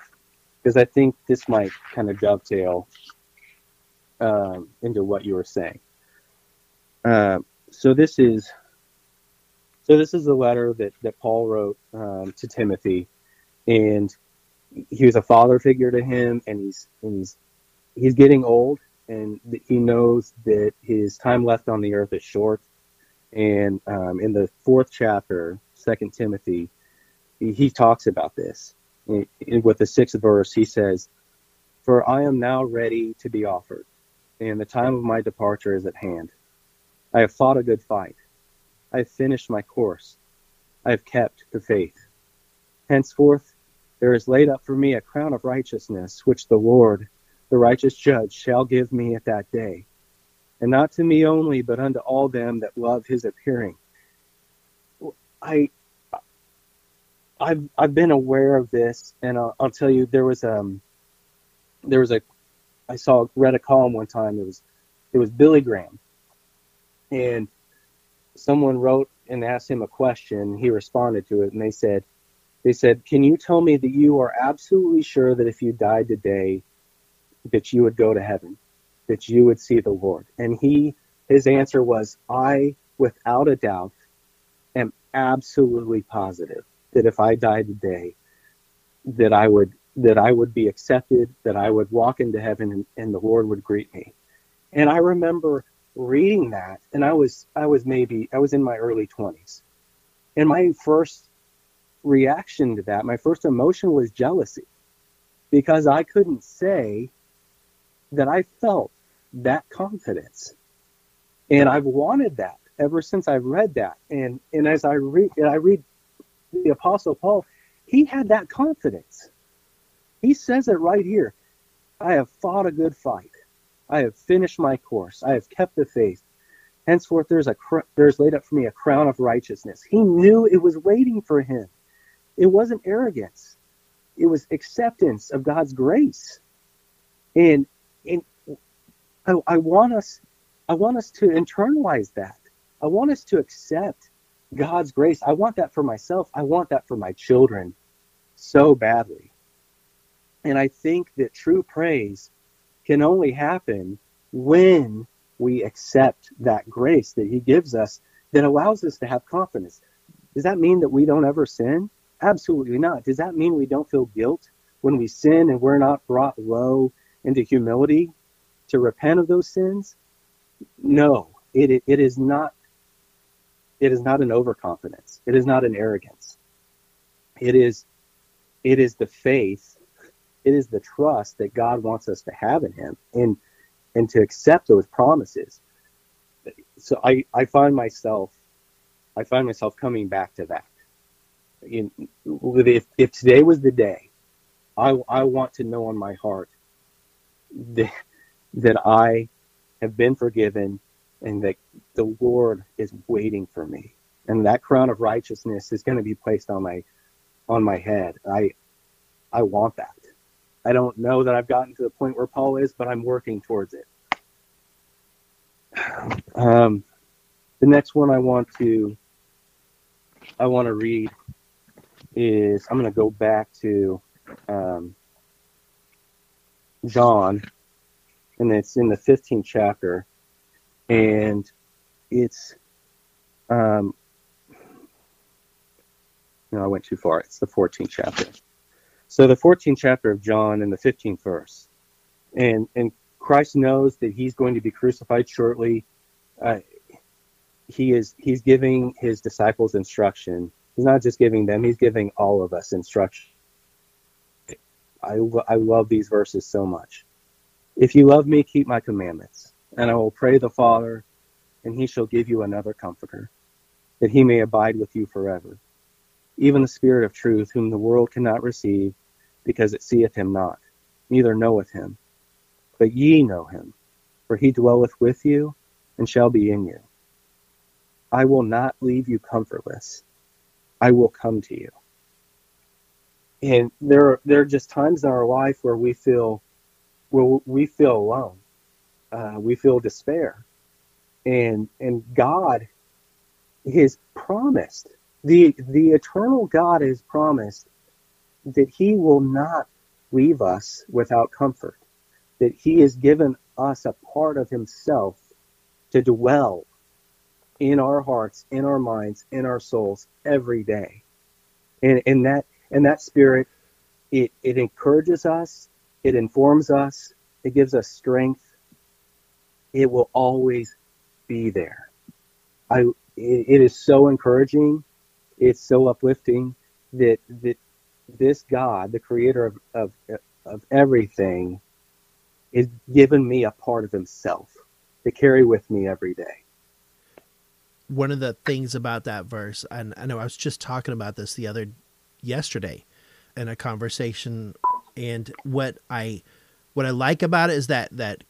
because I think this might kind of dovetail um, into what you were saying. Uh, so this is so this is the letter that, that Paul wrote um, to Timothy, and he was a father figure to him, and he's and he's he's getting old, and he knows that his time left on the earth is short. And um, in the fourth chapter, Second Timothy, he, talks about this. with the sixth verse, he says, "For I am now ready to be offered, and the time of my departure is at hand. I have fought a good fight." I have finished my course. I have kept the faith. Henceforth, there is laid up for me a crown of righteousness, which the Lord, the righteous judge, shall give me at that day. And not to me only, but unto all them that love his appearing. I, I've, I've been aware of this, and I'll, I'll tell you, there was, um, there was a, I saw, read a column one time, it was, it was Billy Graham. And someone wrote and asked him a question. He responded to it, and they said, "They said, can you tell me that you are absolutely sure that if you died today, that you would go to heaven, that you would see the Lord?" And he, his answer was, "I, without a doubt, am absolutely positive that if I died today, that I would." That I would be accepted, that I would walk into heaven and, and the Lord would greet me. And I remember reading that and I was I was maybe I was in my early 20s. And my first reaction to that, my first emotion was jealousy because I couldn't say that I felt that confidence. And I've wanted that ever since I've read that. And and as I read I read the apostle Paul, he had that confidence. He says it right here. I have fought a good fight. I have finished my course. I have kept the faith. Henceforth, there's a there's laid up for me a crown of righteousness. He knew it was waiting for him. It wasn't arrogance. It was acceptance of God's grace. And and I, I want us I want us to internalize that. I want us to accept God's grace. I want that for myself. I want that for my children so badly. And I think that true praise can only happen when we accept that grace that he gives us that allows us to have confidence. Does that mean that we don't ever sin? Absolutely not. Does that mean we don't feel guilt when we sin and we're not brought low into humility to repent of those sins? No, it, it is not. It is not an overconfidence. It is not an arrogance. It is, it is the faith. It is the trust that God wants us to have in Him, and and to accept those promises. So I, I find myself, I find myself coming back to that. In, if, if today was the day, I, I want to know in my heart that, that I have been forgiven and that the Lord is waiting for me. And that crown of righteousness is going to be placed on my on my head. I I want that. I don't know that I've gotten to the point where Paul is, but I'm working towards it. [sighs] Um, the next one I want to I want to read is I'm going to go back to um, John, and it's in the 15th chapter, and it's um, no, I went too far. It's the 14th chapter. So the 14th chapter of John and the 15th verse, and and Christ knows that he's going to be crucified shortly. Uh, he is he's giving his disciples instruction. He's not just giving them; he's giving all of us instruction. I, I love these verses so much. If you love me, keep my commandments, and I will pray the Father, and he shall give you another comforter, that he may abide with you forever. Even the Spirit of truth, whom the world cannot receive, because it seeth him not, neither knoweth him. But ye know him, for he dwelleth with you, and shall be in you. I will not leave you comfortless. I will come to you and there there are just times in our life where we feel where we feel alone uh, we feel despair and and god has promised the the eternal god has promised that he will not leave us without comfort that he has given us a part of himself to dwell in our hearts in our minds in our souls every day and and that and that spirit, it, it encourages us, it informs us, it gives us strength. It will always be there. I, it, it is so encouraging. It's so uplifting that, that this God, the creator of, of, of everything, is given me a part of himself to carry with me every day. One of the things about that verse, and I know I was just talking about this the other yesterday in a conversation and what I what I like about it is that that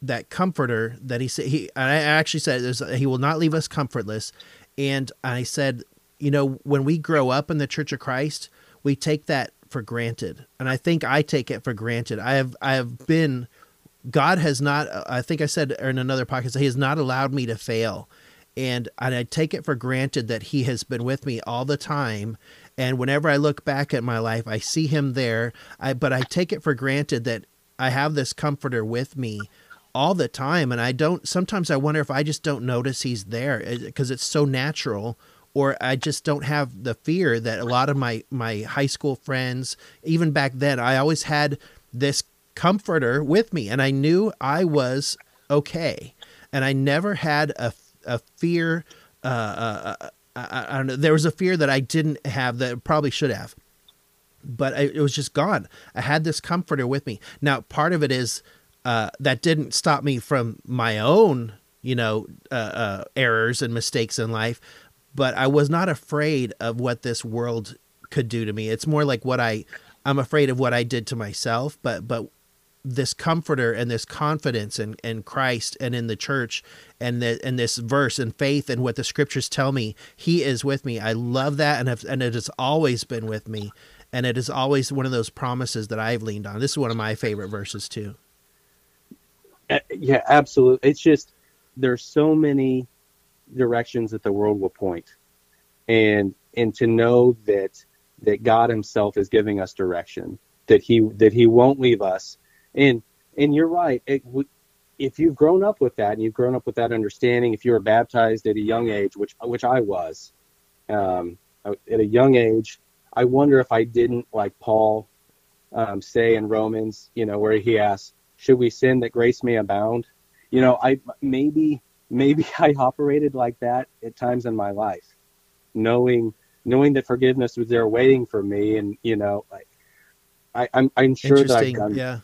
that comforter that he said he I actually said he will not leave us comfortless. And I said you know when we grow up in the Church of Christ we take that for granted. And I think I take it for granted. I have I have been God has not I think I said in another podcast he has not allowed me to fail. And, and I take it for granted that he has been with me all the time. And whenever I look back at my life, I see him there. I, but I take it for granted that I have this comforter with me all the time. And I don't, sometimes I wonder if I just don't notice he's there because it's so natural or I just don't have the fear that a lot of my, my high school friends, even back then, I always had this comforter with me and I knew I was okay. And I never had a, a fear, uh, uh, uh I, I, don't know. There was a fear that I didn't have that probably should have, but I, it was just gone. I had this comforter with me. Now, part of it is uh, that didn't stop me from my own, you know, uh, uh, errors and mistakes in life, but I was not afraid of what this world could do to me. It's more like what I, I'm afraid of what I did to myself, but but this comforter and this confidence in, in Christ and in the church and the, and this verse and faith and what the scriptures tell me, he is with me. I love that. And, have, and it has always been with me. And it is always one of those promises that I've leaned on. This is one of my favorite verses too. Uh, yeah, absolutely. It's just, there's so many directions that the world will point and, and to know that, that God himself is giving us direction, that he, that he won't leave us and and you're right. It, if you've grown up with that and you've grown up with that understanding, if you were baptized at a young age, which which I was, um, at a young age. I wonder if I didn't, like Paul, um, say in Romans, you know, where he asks, "Should we sin that grace may abound?" You know, I maybe maybe [laughs] I operated like that at times in my life, knowing knowing that forgiveness was there waiting for me, and you know, like I, I'm I'm sure that I've done, yeah,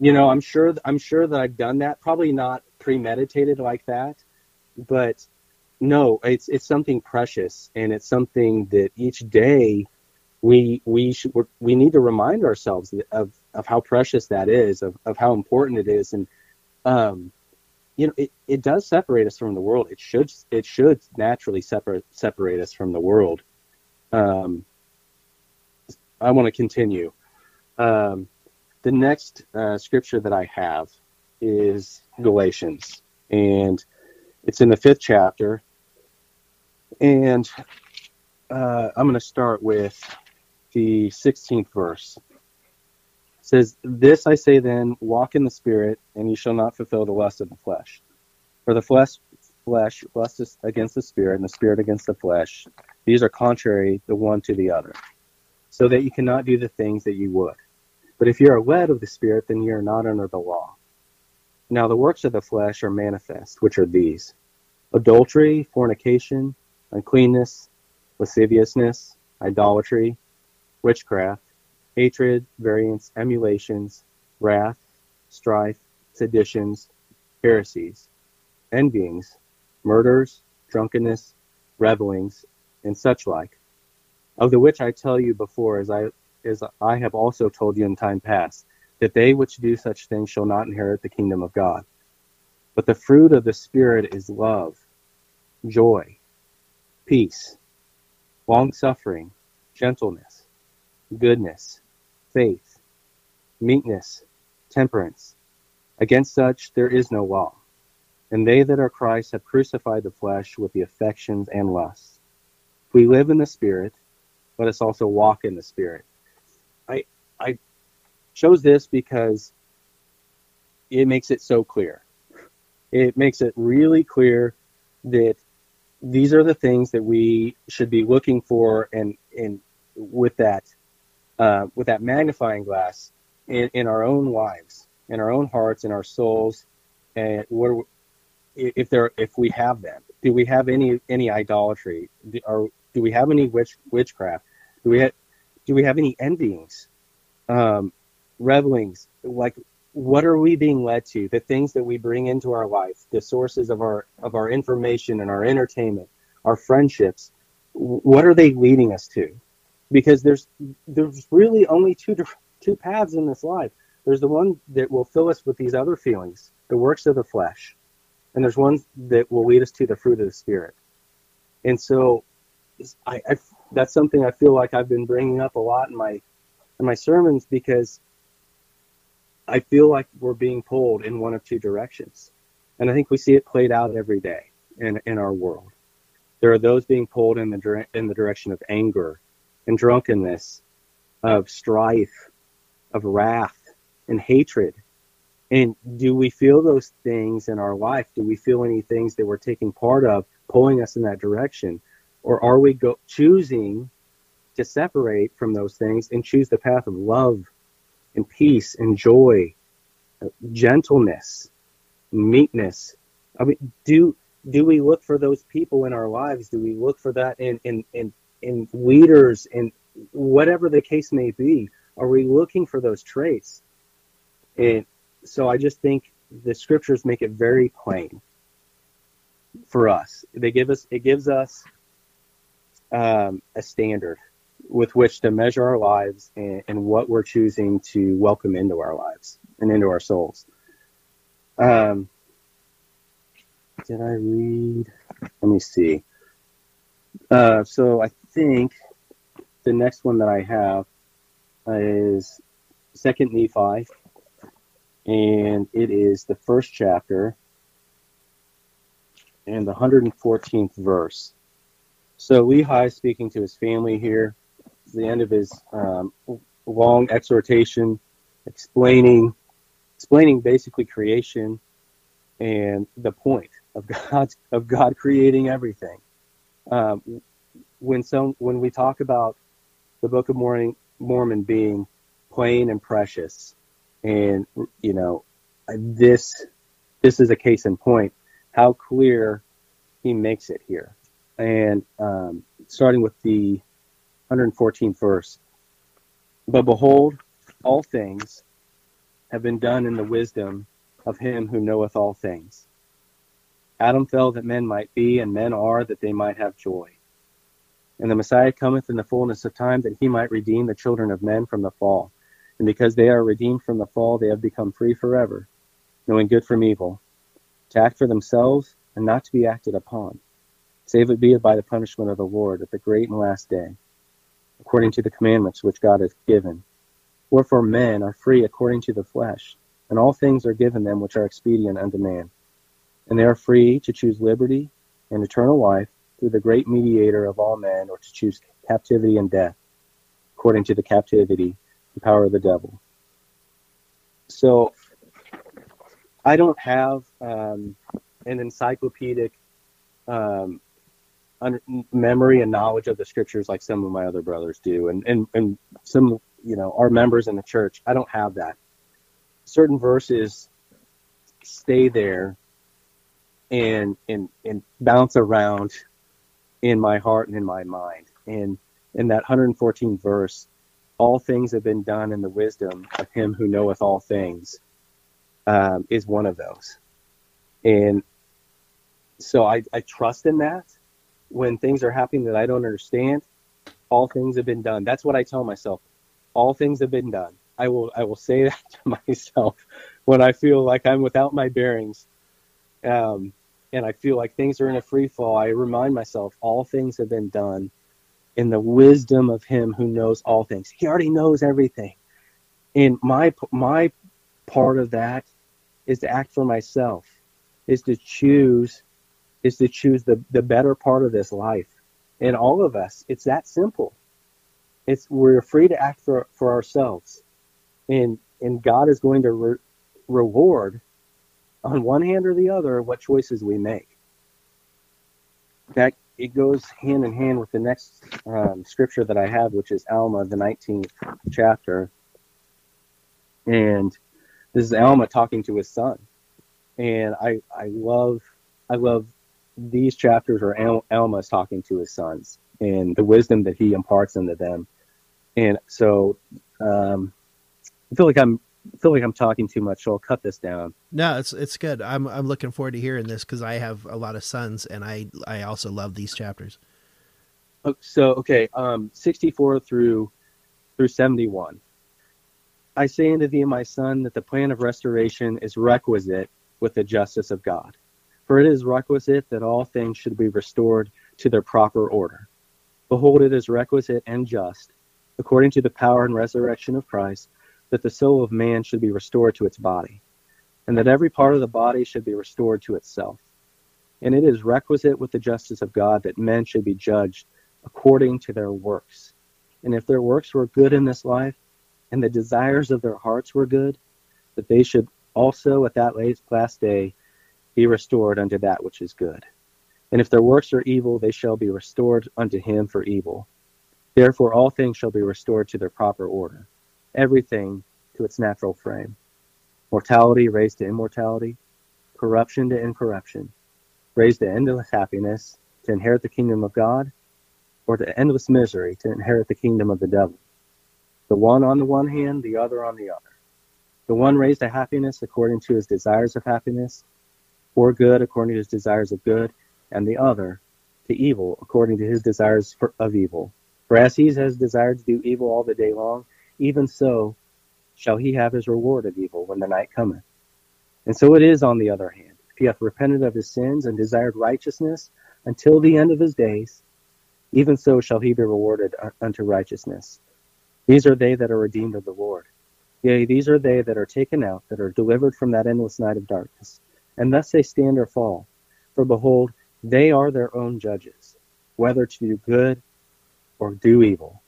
you know, I'm sure I'm sure that I've done that. Probably not premeditated like that, but no, it's it's something precious, and it's something that each day we we should we need to remind ourselves of of how precious that is, of of how important it is, and um, you know, it, it does separate us from the world. It should it should naturally separate separate us from the world. Um, I want to continue. Um, the next uh, scripture that I have is Galatians, and it's in the fifth chapter. And uh, I'm going to start with the 16th verse. Says, This I say then, walk in the Spirit, and you shall not fulfill the lust of the flesh. For the flesh, flesh lusts against the Spirit, and the Spirit against the flesh. These are contrary the one to the other, so that you cannot do the things that you would. But if you are led of the Spirit, then you are not under the law. Now the works of the flesh are manifest, which are these adultery, fornication, uncleanness, lasciviousness, idolatry, witchcraft, hatred, variance, emulations, wrath, strife, seditions, heresies, envyings, murders, drunkenness, revelings, and such like, of the which I tell you before, as I as I have also told you in time past, that they which do such things shall not inherit the kingdom of God. But the fruit of the Spirit is love, joy, peace, long suffering, gentleness, goodness, faith, meekness, temperance. Against such there is no law. And they that are Christ have crucified the flesh with the affections and lusts. If we live in the Spirit, let us also walk in the Spirit. I I chose this because it makes it so clear. It makes it really clear that these are the things that we should be looking for and and with that uh, with that magnifying glass in, in our own lives in our own hearts in our souls. And what if there if we have them do we have any any idolatry? Do, or do we have any witch witchcraft? Do we have, do we have any envyings um, revelings? Like what are we being led to? The things that we bring into our life the sources of our of our information and our entertainment our friendships what are they leading us to because there's there's really only two two paths in this life there's the one that will fill us with these other feelings the works of the flesh and there's one that will lead us to the fruit of the spirit and so I, I that's something i feel like i've been bringing up a lot in my in my sermons because I feel like we're being pulled in one of two directions. And I think we see it played out every day in, in our world. There are those being pulled in the, in the direction of anger and drunkenness, of strife, of wrath and hatred. And do we feel those things in our life? Do we feel any things that we're taking part of pulling us in that direction? Or are we go- choosing to separate from those things and choose the path of love and peace and joy, gentleness, meekness. I mean, do do we look for those people in our lives? Do we look for that in in in, in leaders and whatever the case may be? Are we looking for those traits? And so I just think the scriptures make it very plain for us. They give us it gives us um, a standard with which to measure our lives and, and, what we're choosing to welcome into our lives and into our souls. Um, did I read? Let me see. Uh, so I think the next one that I have is Second Nephi, and it is the first chapter and the 114th verse. So Lehi is speaking to his family here the end of his um, long exhortation, explaining explaining basically creation and the point of [laughs] God of God creating everything. Um, when some when we talk about the Book of Mormon, Mormon being plain and precious, and you know, this this is a case in point how clear he makes it here. And um, starting with the 114th verse, but behold, all things have been done in the wisdom of him who knoweth all things. Adam fell that men might be, and men are that they might have joy. And the Messiah cometh in the fullness of time that he might redeem the children of men from the fall. And because they are redeemed from the fall, they have become free forever, knowing good from evil, to act for themselves and not to be acted upon, save it be by the punishment of the Lord at the great and last day, according to the commandments which God hath given. Wherefore men are free according to the flesh, and all things are given them which are expedient unto man. And they are free to choose liberty and eternal life through the great mediator of all men, or to choose captivity and death, according to the captivity and power of the devil. So I don't have um, an encyclopedic um, memory and knowledge of the scriptures like some of my other brothers do, and and and some you know our members in the church. I don't have that. Certain verses stay there and and and bounce around in my heart and in my mind. And in that 114 verse, all things have been done in the wisdom of him who knoweth all things um, is one of those. And so I, I trust in that. When things are happening that I don't understand, all things have been done. That's what I tell myself. All things have been done. I will I will say [laughs] that to myself when I feel like I'm without my bearings, um, and I feel like things are in a free fall. I remind myself all things have been done in the wisdom of Him who knows all things. He already knows everything, and my my part of that is to act for myself, is to choose, is to choose the, the better part of this life. And all of us, it's that simple. It's we're free to act for, for ourselves. And and God is going to re- reward on one hand or the other what choices we make. That it goes hand in hand with the next um, scripture that I have, which is Alma, the 19th chapter. And this is Alma talking to his son, and I I love I love these chapters where Al, Alma is talking to his sons and the wisdom that he imparts into them, and so um, I feel like I'm feel like I'm talking too much, so I'll cut this down. No, it's it's good. I'm I'm looking forward to hearing this because I have a lot of sons, and I I also love these chapters. So okay, um, 64 through through 71. I say unto thee, my son, that the plan of restoration is requisite with the justice of God. For it is requisite that all things should be restored to their proper order. Behold, it is requisite and just, according to the power and resurrection of Christ, that the soul of man should be restored to its body, and that every part of the body should be restored to itself. And it is requisite with the justice of God that men should be judged according to their works. And if their works were good in this life, and the desires of their hearts were good, that they should also at that last day be restored unto that which is good. And if their works are evil, they shall be restored unto him for evil. Therefore, all things shall be restored to their proper order, everything to its natural frame. Mortality raised to immortality, corruption to incorruption, raised to endless happiness to inherit the kingdom of God, or to endless misery to inherit the kingdom of the devil the one on the one hand, the other on the other. The one raised to happiness according to his desires of happiness, or good according to his desires of good, and the other to evil according to his desires for, of evil. For as he has desired to do evil all the day long, even so shall he have his reward of evil when the night cometh. And so it is on the other hand. If he hath repented of his sins and desired righteousness until the end of his days, even so shall he be rewarded unto righteousness. These are they that are redeemed of the Lord. Yea, these are they that are taken out, that are delivered from that endless night of darkness. And thus they stand or fall. For behold, they are their own judges, whether to do good or do evil.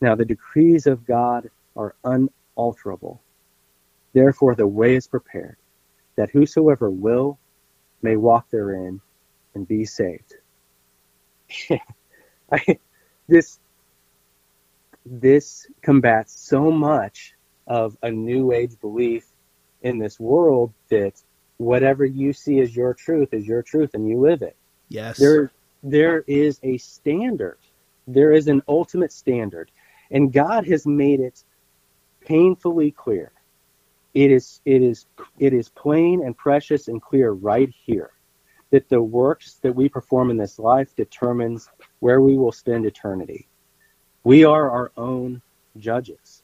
Now the decrees of God are unalterable. Therefore the way is prepared, that whosoever will may walk therein and be saved. [laughs] I, this this combats so much of a new age belief in this world that whatever you see as your truth is your truth and you live it. Yes. There there is a standard. There is an ultimate standard. And God has made it painfully clear. It is it is it is plain and precious and clear right here that the works that we perform in this life determines where we will spend eternity. We are our own judges.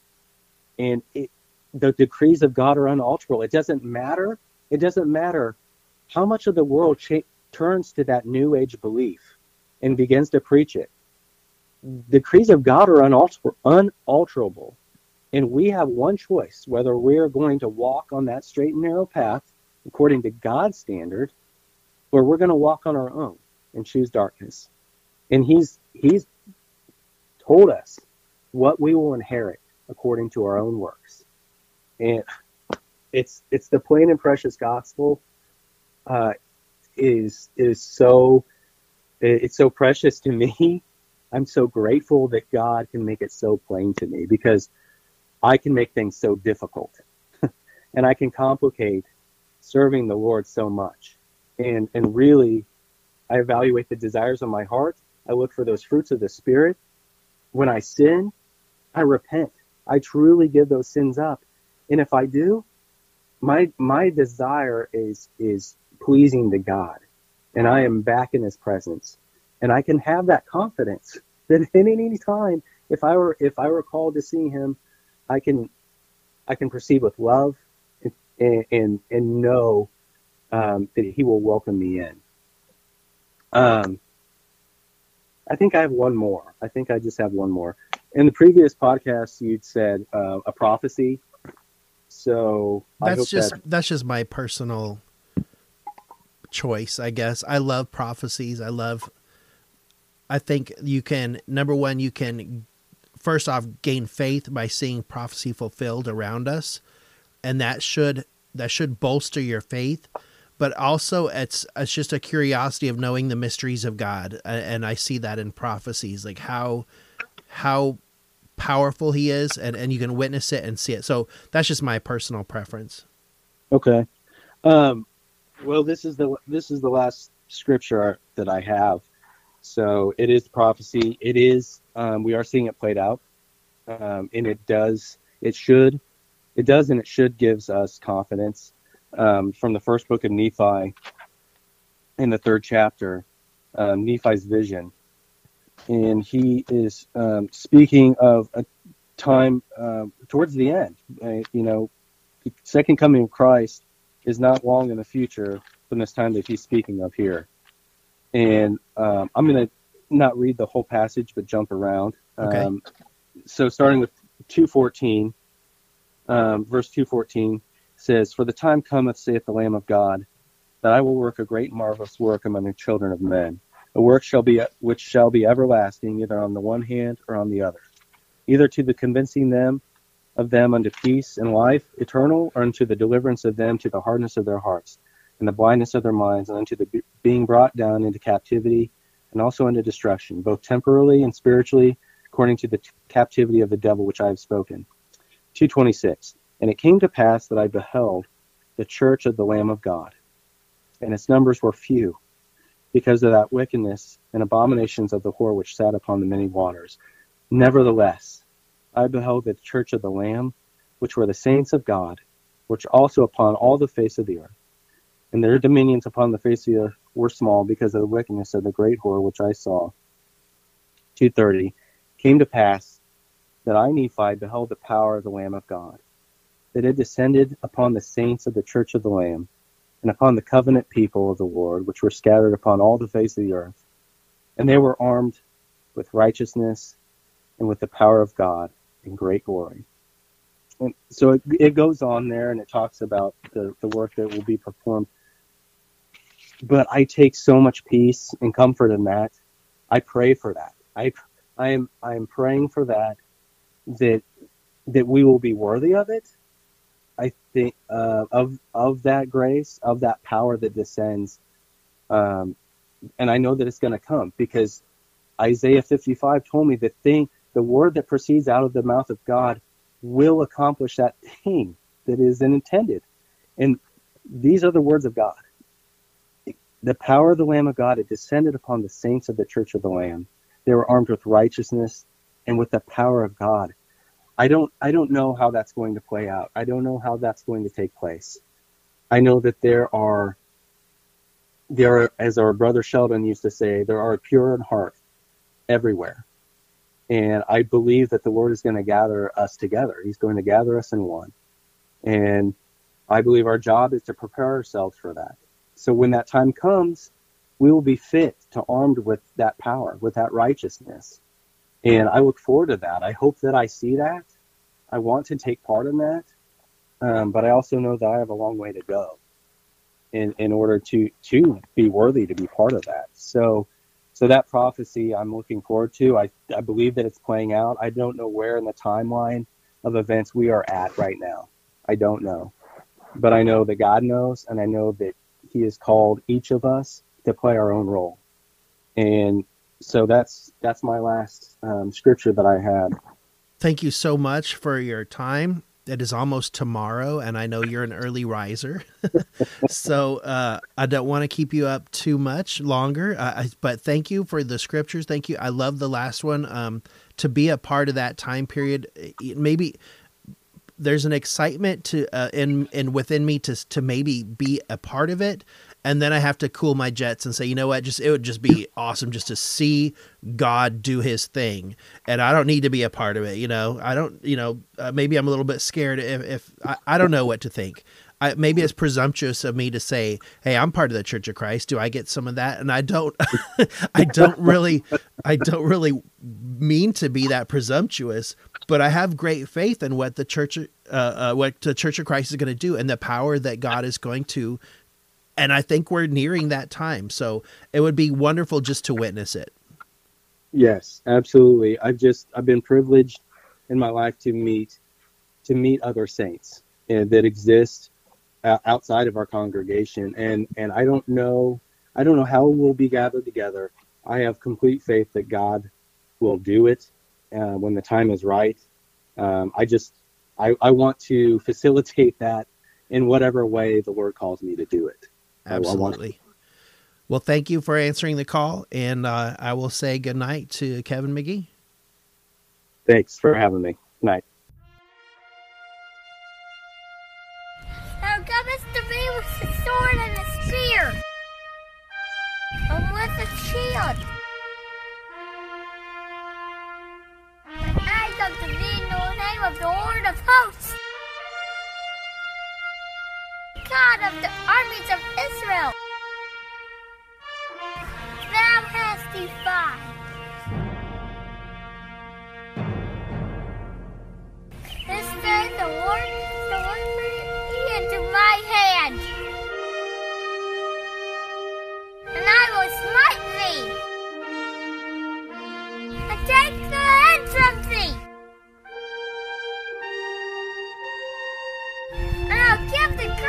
And it, the decrees of God are unalterable. It doesn't matter. It doesn't matter how much of the world cha- turns to that new age belief and begins to preach it. Decrees of God are unalter- unalterable. And we have one choice whether we're going to walk on that straight and narrow path according to God's standard or we're going to walk on our own and choose darkness. And he's he's told us what we will inherit according to our own works. And it's it's the plain and precious gospel uh, is is so it's so precious to me. I'm so grateful that God can make it so plain to me because I can make things so difficult [laughs] and I can complicate serving the Lord so much. And and really I evaluate the desires of my heart. I look for those fruits of the spirit. When I sin, I repent. I truly give those sins up. And if I do, my my desire is is pleasing to God. And I am back in his presence. And I can have that confidence that [laughs] at any time if I were if I were called to see him, I can I can proceed with love and and, and know um, that he will welcome me in. Um, I think I have one more. I think I just have one more. In the previous podcast, you'd said uh, a prophecy. So that's just that... that's just my personal choice, I guess. I love prophecies. I love. I think you can number one, you can first off gain faith by seeing prophecy fulfilled around us, and that should that should bolster your faith but also it's it's just a curiosity of knowing the mysteries of God, and I see that in prophecies, like how how powerful He is, and and you can witness it and see it. So that's just my personal preference. Okay, um, well, this is the this is the last scripture that I have. So it is prophecy. It is um, we are seeing it played out, um, and it does it should it does and it should gives us confidence um, from the first book of Nephi in the third chapter, um, Nephi's vision. And he is um, speaking of a time uh, towards the end. You know, the second coming of Christ is not long in the future from this time that he's speaking of here. And um, I'm going to not read the whole passage, but jump around. Okay. Um, so starting with 214, um, verse 214 says, For the time cometh, saith the Lamb of God, that I will work a great marvelous work among the children of men, a work shall be which shall be everlasting, either on the one hand or on the other, either to the convincing them of them unto peace and life eternal, or unto the deliverance of them to the hardness of their hearts, and the blindness of their minds, and unto the being brought down into captivity, and also into destruction, both temporally and spiritually, according to the t- captivity of the devil which I have spoken. 226. And it came to pass that I beheld the church of the Lamb of God, and its numbers were few, because of that wickedness and abominations of the whore which sat upon the many waters. Nevertheless, I beheld the church of the Lamb, which were the saints of God, which also upon all the face of the earth. And their dominions upon the face of the earth were small, because of the wickedness of the great whore which I saw. 230 came to pass that I, Nephi, beheld the power of the Lamb of God that it descended upon the saints of the church of the Lamb, and upon the covenant people of the Lord, which were scattered upon all the face of the earth. And they were armed with righteousness and with the power of God in great glory. And so it, it goes on there and it talks about the, the work that will be performed. But I take so much peace and comfort in that. I pray for that. I I am I am praying for that that that we will be worthy of it I think uh, of of that grace, of that power that descends, um, and I know that it's going to come because Isaiah 55 told me the thing, the word that proceeds out of the mouth of God will accomplish that thing that is intended. And these are the words of God. The power of the Lamb of God had descended upon the saints of the church of the Lamb. They were armed with righteousness and with the power of God. I don't I don't know how that's going to play out. I don't know how that's going to take place. I know that there are there are, as our brother Sheldon used to say, there are pure in heart everywhere. And I believe that the Lord is going to gather us together. He's going to gather us in one. And I believe our job is to prepare ourselves for that. So when that time comes, we will be fit to armed with that power, with that righteousness. And I look forward to that. I hope that I see that. I want to take part in that. Um, but I also know that I have a long way to go in, in order to, to be worthy to be part of that. So, so that prophecy I'm looking forward to. I, I believe that it's playing out. I don't know where in the timeline of events we are at right now. I don't know. But I know that God knows, and I know that He has called each of us to play our own role. And so that's that's my last um, scripture that I had. Thank you so much for your time. It is almost tomorrow, and I know you're an early riser, [laughs] so uh, I don't want to keep you up too much longer. Uh, but thank you for the scriptures. Thank you. I love the last one. Um, to be a part of that time period, maybe there's an excitement to uh, in in within me to to maybe be a part of it and then I have to cool my jets and say, you know what, just it would just be awesome just to see God do His thing, and I don't need to be a part of it. You know, I don't, you know, uh, maybe I'm a little bit scared if, if I, I don't know what to think. I, maybe it's presumptuous of me to say, "Hey, I'm part of the Church of Christ. Do I get some of that?" And I don't. [laughs] I don't really. I don't really mean to be that presumptuous, but I have great faith in what the church, uh, uh, what the Church of Christ is going to do, and the power that God is going to and I think we're nearing that time. So it would be wonderful just to witness it. Yes, absolutely. I've just I've been privileged in my life to meet to meet other saints uh, that exist uh, outside of our congregation, and and I don't know I don't know how we'll be gathered together. I have complete faith that God will do it uh, when the time is right. Um, I just I, I want to facilitate that in whatever way the Lord calls me to do it. Absolutely. Well, thank you for answering the call, and uh, I will say good night to Kevin McGee. Thanks for having me. Good night. Hosts. God of the armies of Israel. Thou hast defied.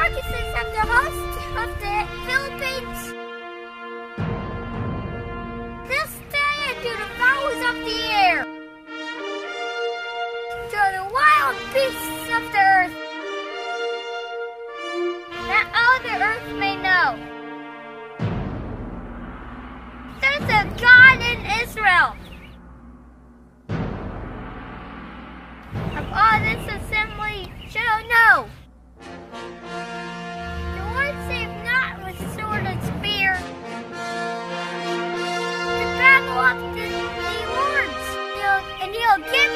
Parkinson. I'm the host of the Philistines. This day I do the vows of the air, to the wild beasts of the earth, that all the earth may know. There's a God in Israel. Of all this assembly shall know. give